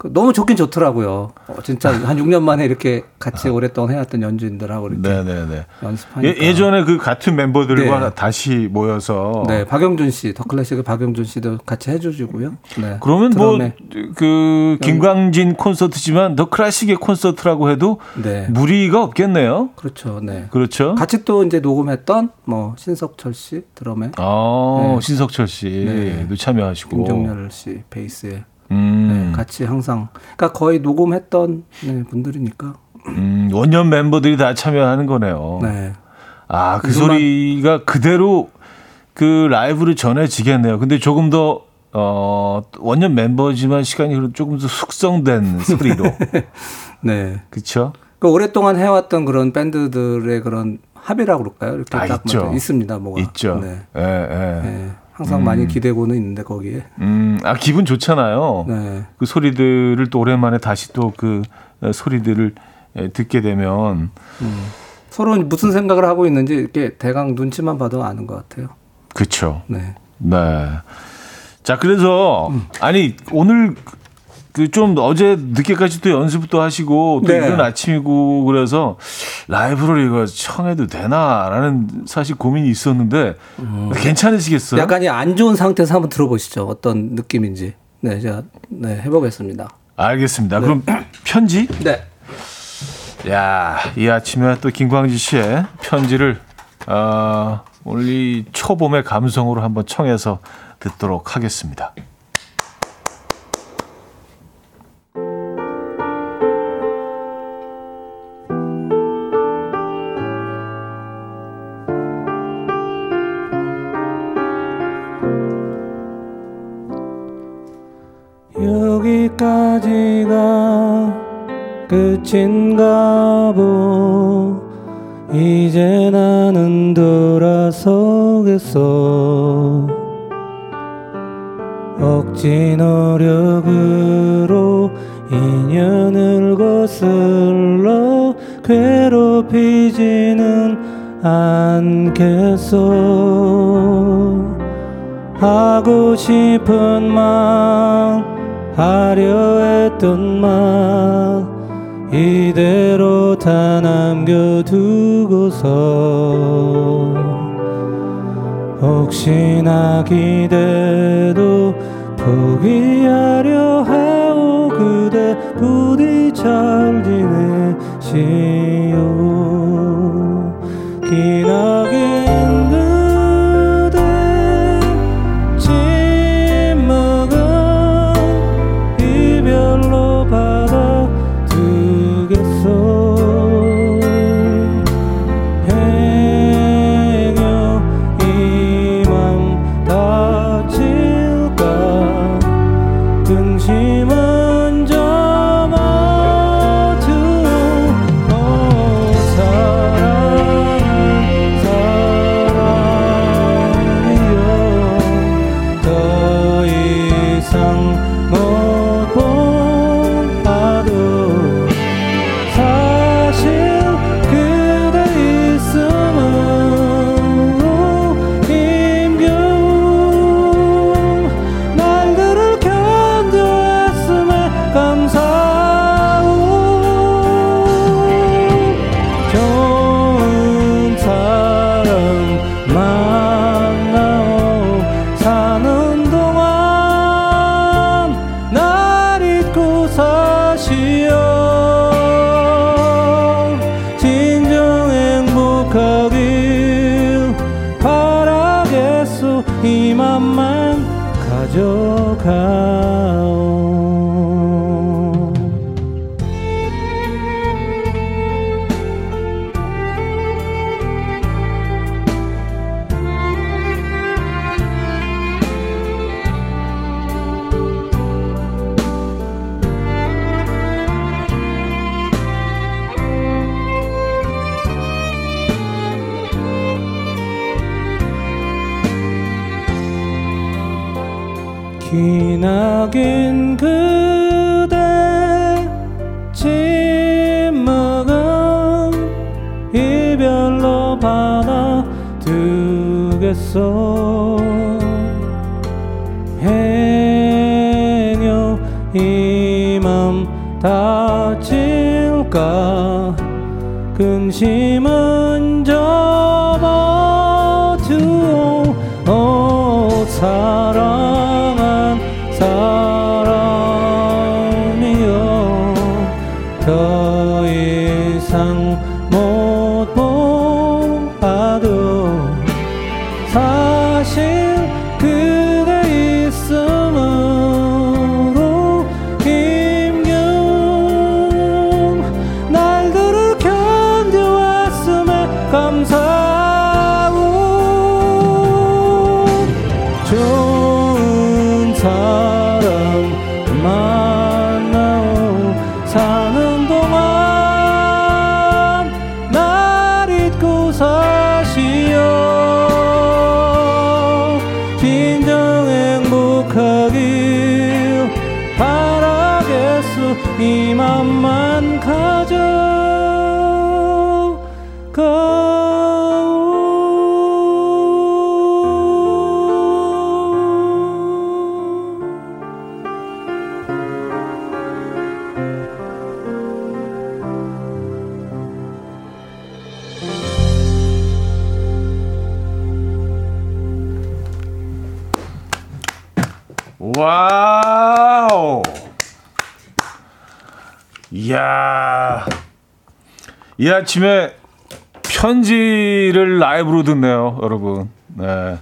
너무 좋긴 좋더라고요. 어, 진짜 한 6년 만에 이렇게 같이 오랫동안 해왔던 연주인들하고 이렇게 네네네. 연습하니까. 예, 전에그 같은 멤버들과 네. 다시 모여서 네 박영준 씨, 더 클래식의 박영준 씨도 같이 해주시고요. 네. 그러면 뭐. 그 김광진 콘서트지만 더 클래식의 콘서트라고 해도 네 무리가 없겠네요. 그렇죠. 네. 그렇죠? 같이 또 이제 녹음했던 뭐 신석철 씨 드럼에 아, 네. 신석철 씨도 네. 참여하시고. 김정렬 씨 베이스에 음, 네, 같이 항상 그러니까 거의 녹음했던 네, 분들이니까 음, 원년 멤버들이 다 참여하는 거네요. 네. 아, 그 그것만- 소리가 그대로 그 라이브로 전해지겠네요. 근데 조금 더 어, 원년 멤버지만 시간이 조금 더 숙성된 [laughs] 소리로. 네. 그렇죠? 그 오랫동안 해왔던 그런 밴드들의 그런 합이라고 그럴까요? 이렇게 아, 딱 있죠. 있습니다. 뭐가 있죠. 네. 예, 예. 네. 항상 많이 기대고는 있는데 거기에. 음, 아 기분 좋잖아요. 네. 그 소리들을 또 오랜만에 다시 또 그 소리들을 에, 듣게 되면 서로 무슨 생각을 하고 있는지 이렇게 대강 눈치만 봐도 아는 것 같아요. 그렇죠. 네. 네. 자, 그래서 음. 아니 오늘 그 좀 어제 늦게까지 또 연습도 하시고 또 네. 이른 아침이고 그래서 라이브를 이거 청해도 되나라는 사실 고민이 있었는데 괜찮으시겠어요? 음. 약간 이안 좋은 상태에서 한번 들어보시죠. 어떤 느낌인지. 네, 제가 네, 해보겠습니다. 알겠습니다. 그럼 편지? 네. 야, 이 아침에 또 김광지 씨의 편지를 어, 오늘 이 초봄의 감성으로 한번 청해서 듣도록 하겠습니다. 끝인가 보. 이제 나는 돌아서겠어. 억지 노력으로 인연을 거슬러 괴롭히지는 않겠어. 하고 싶은 말 하려 했던 말 이대로 다 남겨두고서 혹시나 기대도 포기하려 하오 그대 부디 잘 지내시오. 기나 받아두겠소 행여 이맘 다칠까? 근심은 접어두오 오, 사랑 아침에 편지를 라이브로 듣네요, 여러분. 네.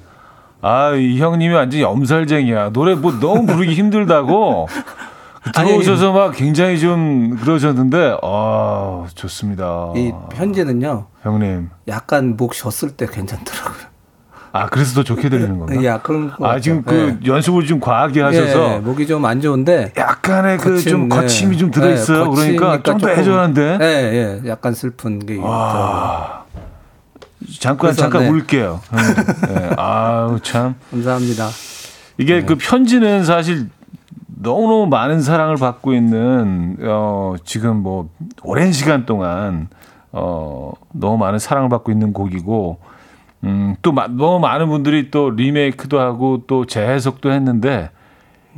아, 이 형님이 완전 염살쟁이야. 노래 뭐 너무 부르기 힘들다고. [laughs] 들어오셔서 막 굉장히 좀 그러셨는데, 아, 좋습니다. 이 편지는요 형님. 약간 목 쉬었을 때 괜찮더라고요 아, 그래서 더 좋게 들리는 건가? 야 그런 거 아, 지금. 그 연습을 좀 과하게 하셔서 예, 목이 좀 안 좋은데 약간의 그 좀 거침, 거침이 예. 좀 들어 있어요. 예, 그러니까 좀더 조금, 해줘야하는데 예, 예, 약간 슬픈 게 있더라고요. 잠깐 그래서, 잠깐 네. 울게요. 네. 아우 참 [laughs] 감사합니다. 이게 네. 그 편지는 사실 너무너무 많은 사랑을 받고 있는 어 지금 뭐 오랜 시간 동안 어 너무 많은 사랑을 받고 있는 곡이고 음또 너무 많은 분들이 또 리메이크도 하고 또 재해석도 했는데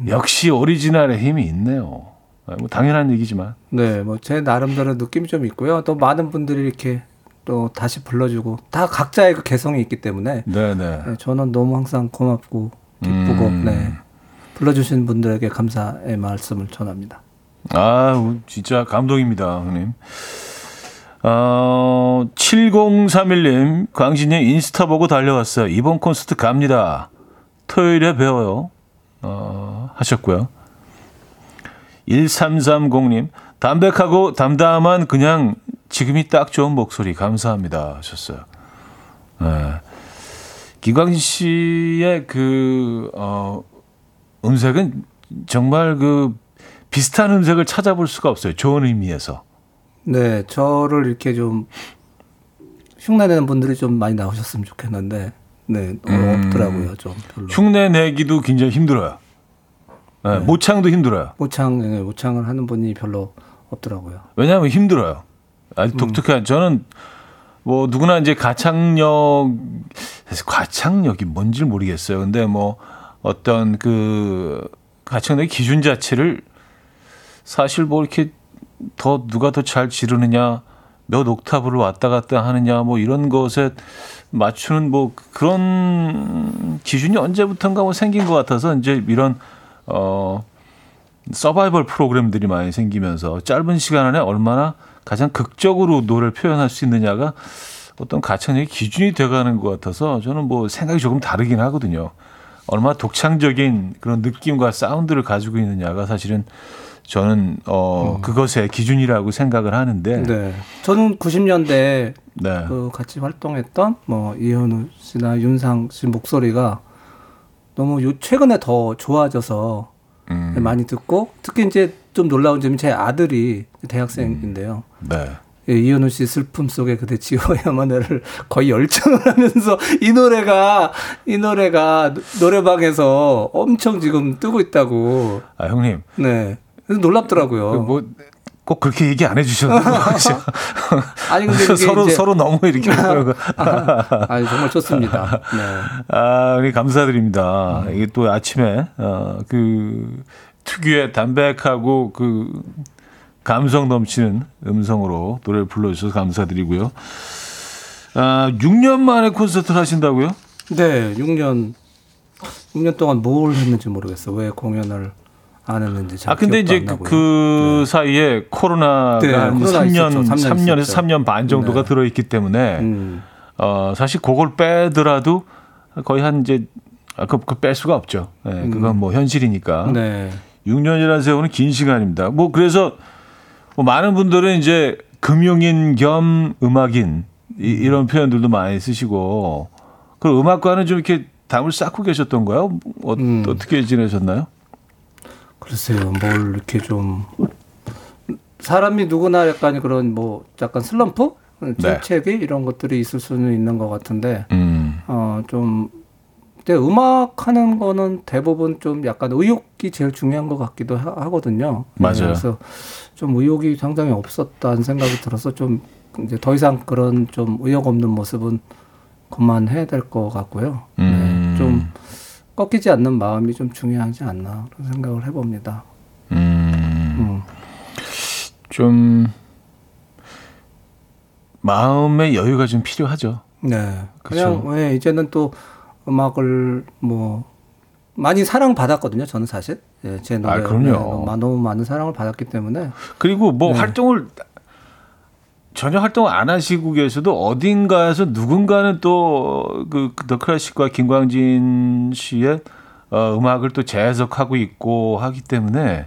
역시 오리지널의 힘이 있네요. 아, 뭐 당연한 얘기지만 네, 뭐 제 나름대로 느낌이 좀 있고요. 또 많은 분들이 이렇게 또 다시 불러주고 다 각자의 그 개성이 있기 때문에 네네. 네, 저는 너무 항상 고맙고 기쁘고 음. 네, 불러주신 분들에게 감사의 말씀을 전합니다. 아, 진짜 감동입니다, 형님. 어, 7031님, 광진님 인스타 보고 달려왔어요. 이번 콘서트 갑니다. 토요일에 배워요. 어, 하셨고요. 1330님, 담백하고 담담한 그냥 지금이 딱 좋은 목소리 감사합니다. 하셨어요. 네. 김광진 씨의 그, 어, 음색은 정말 그 비슷한 음색을 찾아볼 수가 없어요. 좋은 의미에서. 네, 저를 이렇게 좀 흉내내는 분들이 좀 많이 나오셨으면 좋겠는데, 네, 음. 없더라고요, 좀 별로. 흉내 내기도 굉장히 힘들어요. 네, 모창도 힘들어요. 모창, 네, 모창을 하는 분이 별로 없더라고요. 왜냐하면 힘들어요. 아주 독특한 저는 뭐 누구나 이제 가창력 가창력이 뭔지 모르겠어요. 근데 뭐 어떤 그 가창력의 기준 자체를 사실 뭐 이렇게 더 누가 더 잘 지르느냐 몇 옥타브를 왔다 갔다 하느냐 뭐 이런 것에 맞추는 뭐 그런 기준이 언제부턴가 뭐 생긴 것 같아서 이제 이런 어 서바이벌 프로그램들이 많이 생기면서 짧은 시간 안에 얼마나 가장 극적으로 노래를 표현할 수 있느냐가 어떤 가창력의 기준이 돼가는 것 같아서 저는 뭐 생각이 조금 다르긴 하거든요. 얼마나 독창적인 그런 느낌과 사운드를 가지고 있느냐가 사실은 저는 어 그것의 기준이라고 생각을 하는데 네. 저는 90년대 네. 그 같이 활동했던 뭐 이현우 씨나 윤상 씨 목소리가 너무 요 최근에 더 좋아져서 음, 많이 듣고 특히 이제 좀 놀라운 점이 제 아들이 대학생인데요. 네. 예, 이현우 씨 슬픔 속에 그대 지워야만을 [laughs] 거의 열창을 하면서 이 노래가 이 노래가 노- 노래방에서 엄청 지금 뜨고 있다고. 아 형님 네. 놀랍더라고요. 뭐 꼭 그렇게 얘기 안 해주셔도 [laughs] 아니 근데 서로 이제 서로 너무 이렇게 그러고. [laughs] 아니 정말 좋습니다. 네. 아, 우리 감사드립니다. 이게 또 아침에 어, 그 특유의 담백하고 그 감성 넘치는 음성으로 노래를 불러주셔서 감사드리고요. 아, 6년 만에 콘서트를 하신다고요? 네, 6년 6년 동안 뭘 했는지 모르겠어. 왜 공연을 안 했는지 잘 아, 근데 이제 안 그. 그 사이에 코로나가 네, 한 코로나 3년, 있었죠. 3년 3년 에서 있었죠. 3년 반 정도가 네. 들어 있기 때문에 음. 어, 사실 그걸 빼더라도 거의 한 이제 아, 그, 그뺄 수가 없죠. 네, 그건 뭐 현실이니까. 음. 네. 6년이라는 세월은 긴 시간입니다. 뭐 그래서 뭐 많은 분들은 이제 금융인 겸 음악인 이, 이런 표현들도 많이 쓰시고 그 음악과는 좀 이렇게 담을 쌓고 계셨던 거예요? 어, 음. 어떻게 지내셨나요? 글쎄요, 뭘 이렇게 좀 사람이 누구나 약간 그런 뭐 약간 슬럼프, 네. 침체기 이런 것들이 있을 수는 있는 것 같은데 음, 어좀 근데 음악 하는 거는 대부분 좀 약간 의욕이 제일 중요한 것 같기도 하, 하거든요. 네, 맞아요. 그래서 좀 의욕이 상당히 없었다는 생각이 들어서 좀 이제 더 이상 그런 좀 의욕 없는 모습은 그만해야 될 것 같고요. 음. 꺾이지 않는 마음이 좀 중요하지 않나 그런 생각을 해봅니다. 음, 음. 좀 마음의 여유가 좀 필요하죠. 네. 그냥 왜 이제는 또 음악을 뭐 많이 사랑 받았거든요. 저는 사실 예, 제 노래 아, 그럼요. 네, 너무, 너무 많은 사랑을 받았기 때문에 그리고 뭐 네. 활동을 전혀 활동을 안 하시고 계셔도 어딘가에서 누군가는 또그 더 클래식과 김광진 씨의 어, 음악을 또 재해석하고 있고 하기 때문에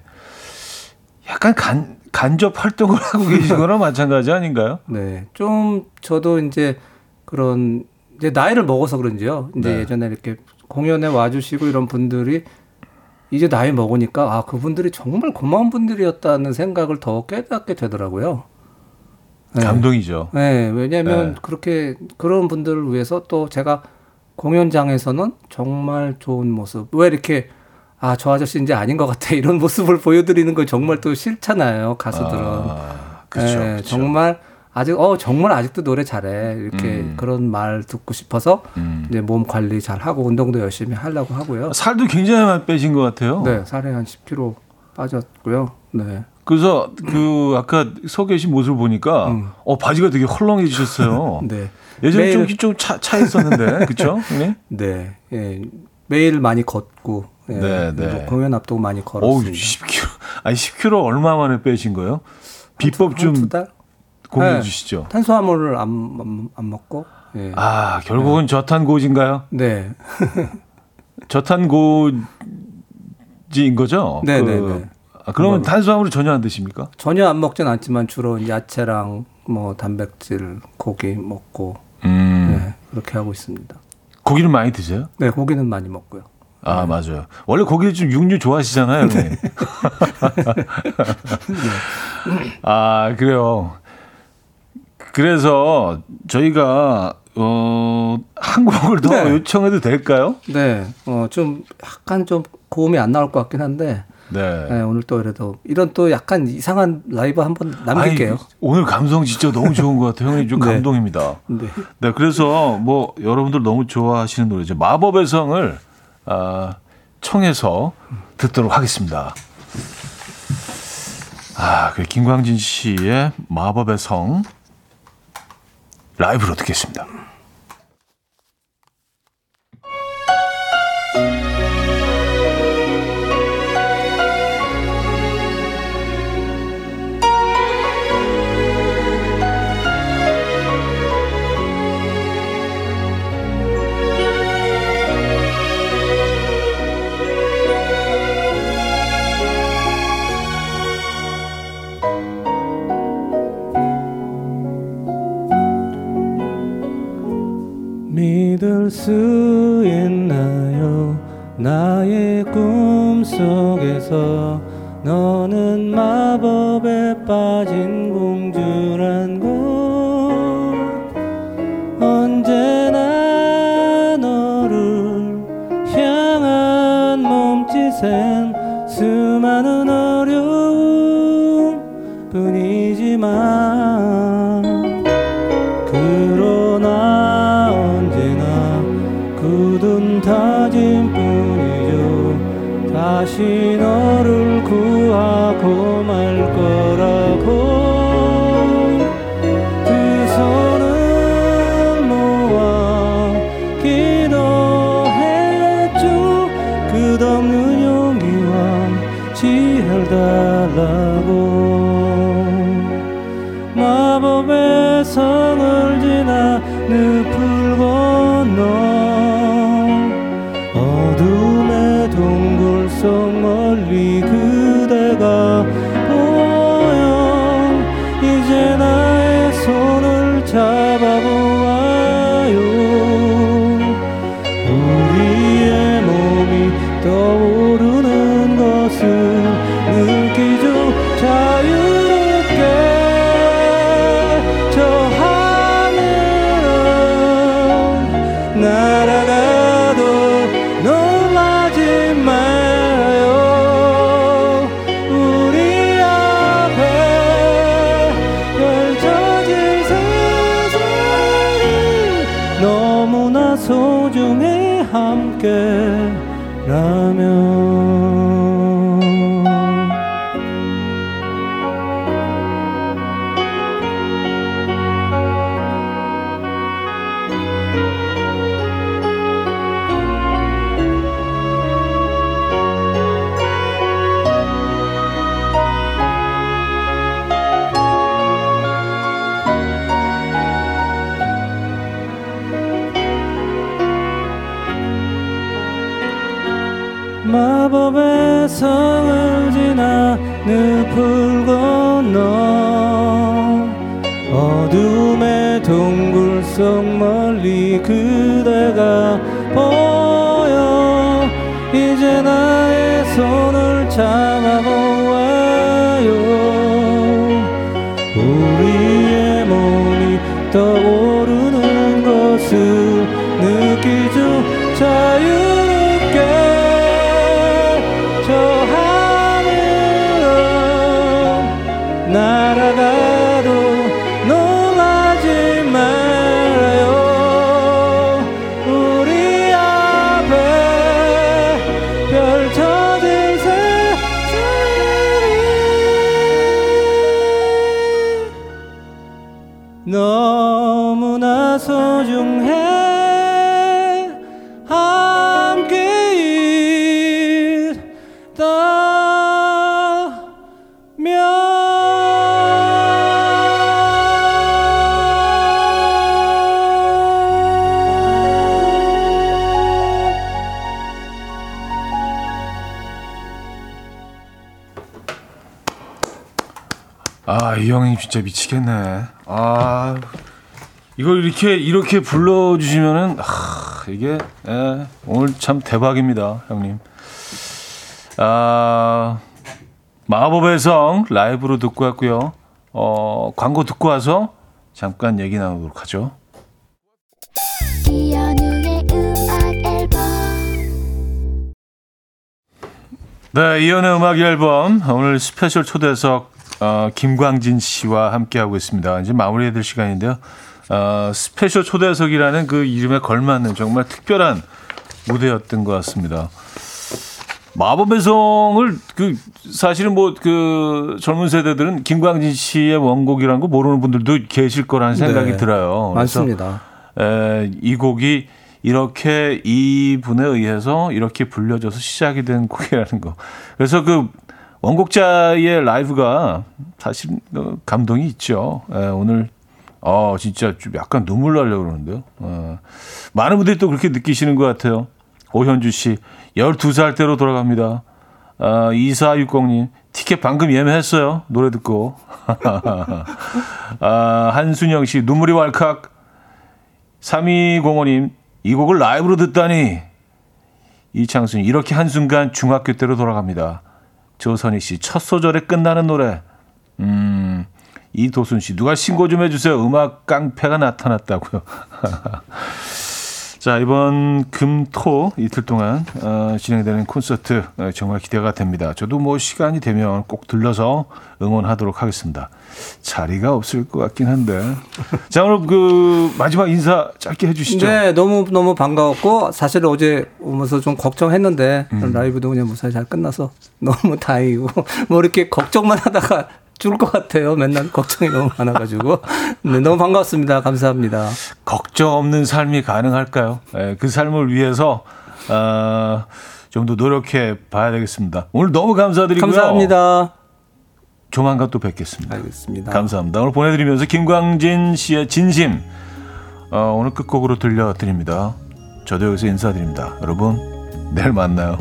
약간 간, 간접 활동을 [laughs] 하고 계신 거나 마찬가지 아닌가요? 네. 좀 저도 이제 그런 이제 나이를 먹어서 그런지요. 이제 네. 예전에 이렇게 공연에 와주시고 이런 분들이 이제 나이 먹으니까 아 그분들이 정말 고마운 분들이었다는 생각을 더 깨닫게 되더라고요. 네. 감동이죠. 네, 왜냐하면 네. 그렇게 그런 분들을 위해서 또 제가 공연장에서는 정말 좋은 모습. 왜 이렇게 아 저 아저씨 이제 아닌 것 같아 이런 [laughs] 모습을 보여드리는 거 정말 또 싫잖아요 가수들은. 아, 그렇죠. 네, 그렇죠. 정말 아직 어 정말 아직도 노래 잘해 이렇게 음. 그런 말 듣고 싶어서 음. 이제 몸 관리 잘 하고 운동도 열심히 하려고 하고요. 살도 굉장히 많이 빼신 것 같아요. 네, 살이 한 10kg 빠졌고요. 네. 그래서 그 아까 서 계신 모습을 보니까 음. 어 바지가 되게 헐렁해지셨어요. [laughs] 네. 예전에 매일- 좀 좀차 있었는데 [laughs] 그렇죠? 네. 네. 예. 매일 많이 걷고 예. 네, 네. 뭐 공연 앞도 많이 걸었습니다. 10kg 아니 10kg 얼마 만에 빼신 거예요? 비법 좀 달? 공유해 네. 주시죠. 탄수화물을 안, 안, 안 먹고. 예. 아, 결국은 저탄고지인가요? 네. [laughs] 저탄고지인 거죠? 네, 그- 네, 네. 아, 그러면 뭐- 탄수화물을 전혀 안 드십니까? 전혀 안 먹진 않지만 주로 야채랑 뭐 단백질, 고기 먹고 음. 네, 그렇게 하고 있습니다. 고기를 많이 드세요? 네, 고기는 많이 먹고요. 아, 맞아요. 원래 고기 좀 육류 좋아하시잖아요. [laughs] 네. 아, 그래요. 그래서 저희가 어, 한 곡을 더 네. 요청해도 될까요? 네, 어, 좀 약간 좀 고음이 안 나올 것 같긴 한데 네. 네, 오늘 또 그래도 이런 또 약간 이상한 라이브 한번 남길게요. 아니, 오늘 감성 진짜 너무 좋은 것 같아요. 형님 좀 [laughs] 네. 감동입니다. 네. 네, 그래서 뭐 여러분들 너무 좋아하시는 노래죠. 마법의 성을 아, 청해서 듣도록 하겠습니다. 아, 그 김광진 씨의 마법의 성 라이브로 듣겠습니다. 믿을 수 있나요? 나의 꿈 속에서 너는 마법에 빠진 공주란 걸 언제나 너를 향한 몸짓엔 수많은 마법의 성을 지나 늪을 건너 어둠의 동굴 속 멀리 그대가 보여. 이제 나의 손을 잡아 진짜 미치겠네. 아, 이걸 이렇게, 이렇게 불러주시면은, 아, 이게, 예, 오늘 참 대박입니다, 형님. 아, 마법의 성 라이브로 듣고 왔고요. 어, 광고 듣고 와서 잠깐 얘기 나누도록 하죠. 네, 이현우의 음악 앨범 오늘 스페셜 초대석 어, 김광진 씨와 함께 하고 있습니다. 이제 마무리해야 될 시간인데요. 어, 스페셜 초대석이라는 그 이름에 걸맞는 정말 특별한 무대였던 것 같습니다. 마법의 성을 그 사실은 뭐 그 젊은 세대들은 김광진 씨의 원곡이라는 거 모르는 분들도 계실 거라는 생각이 네, 들어요. 많습니다. 에, 이 곡이 이렇게 이 분에 의해서 이렇게 불려져서 시작이 된 [laughs] 곡이라는 거. 그래서 그 원곡자의 라이브가 사실 어, 감동이 있죠. 에, 오늘 어 진짜 좀 약간 눈물 나려고 그러는데요. 어, 많은 분들이 또 그렇게 느끼시는 것 같아요. 오현주 씨 12살 때로 돌아갑니다. 아, 2460님 티켓 방금 예매했어요. 노래 듣고. [laughs] 아, 한순영 씨 눈물이 왈칵 3205님, 이 곡을 라이브로 듣다니. 이창순, 이렇게 한순간 중학교 때로 돌아갑니다. 조선희 씨, 첫 소절에 끝나는 노래. 음, 이도순 씨, 누가 신고 좀 해주세요. 음악 깡패가 나타났다고요. [laughs] 자, 이번 금, 토 이틀 동안 어, 진행되는 콘서트 어, 정말 기대가 됩니다. 저도 뭐 시간이 되면 꼭 들러서 응원하도록 하겠습니다. 자리가 없을 것 같긴 한데. 자, 오늘 그 마지막 인사 짧게 해주시죠. 네, 너무 너무 반가웠고 사실 어제 오면서 좀 걱정했는데 음. 라이브도 그냥 무사히 잘 끝나서 너무 다행이고 [laughs] 뭐 이렇게 걱정만 하다가 죽을 것 같아요. 맨날 걱정이 너무 많아가지고 네, 너무 반갑습니다. 감사합니다. 걱정 없는 삶이 가능할까요? 예, 그 삶을 위해서 어, 좀더 노력해 봐야 되겠습니다. 오늘 너무 감사드리고요. 감사합니다. 조만간 또 뵙겠습니다. 알겠습니다. 감사합니다. 오늘 보내드리면서 김광진 씨의 진심 어, 오늘 끝곡으로 들려드립니다. 저도 여기서 인사드립니다. 여러분 내일 만나요.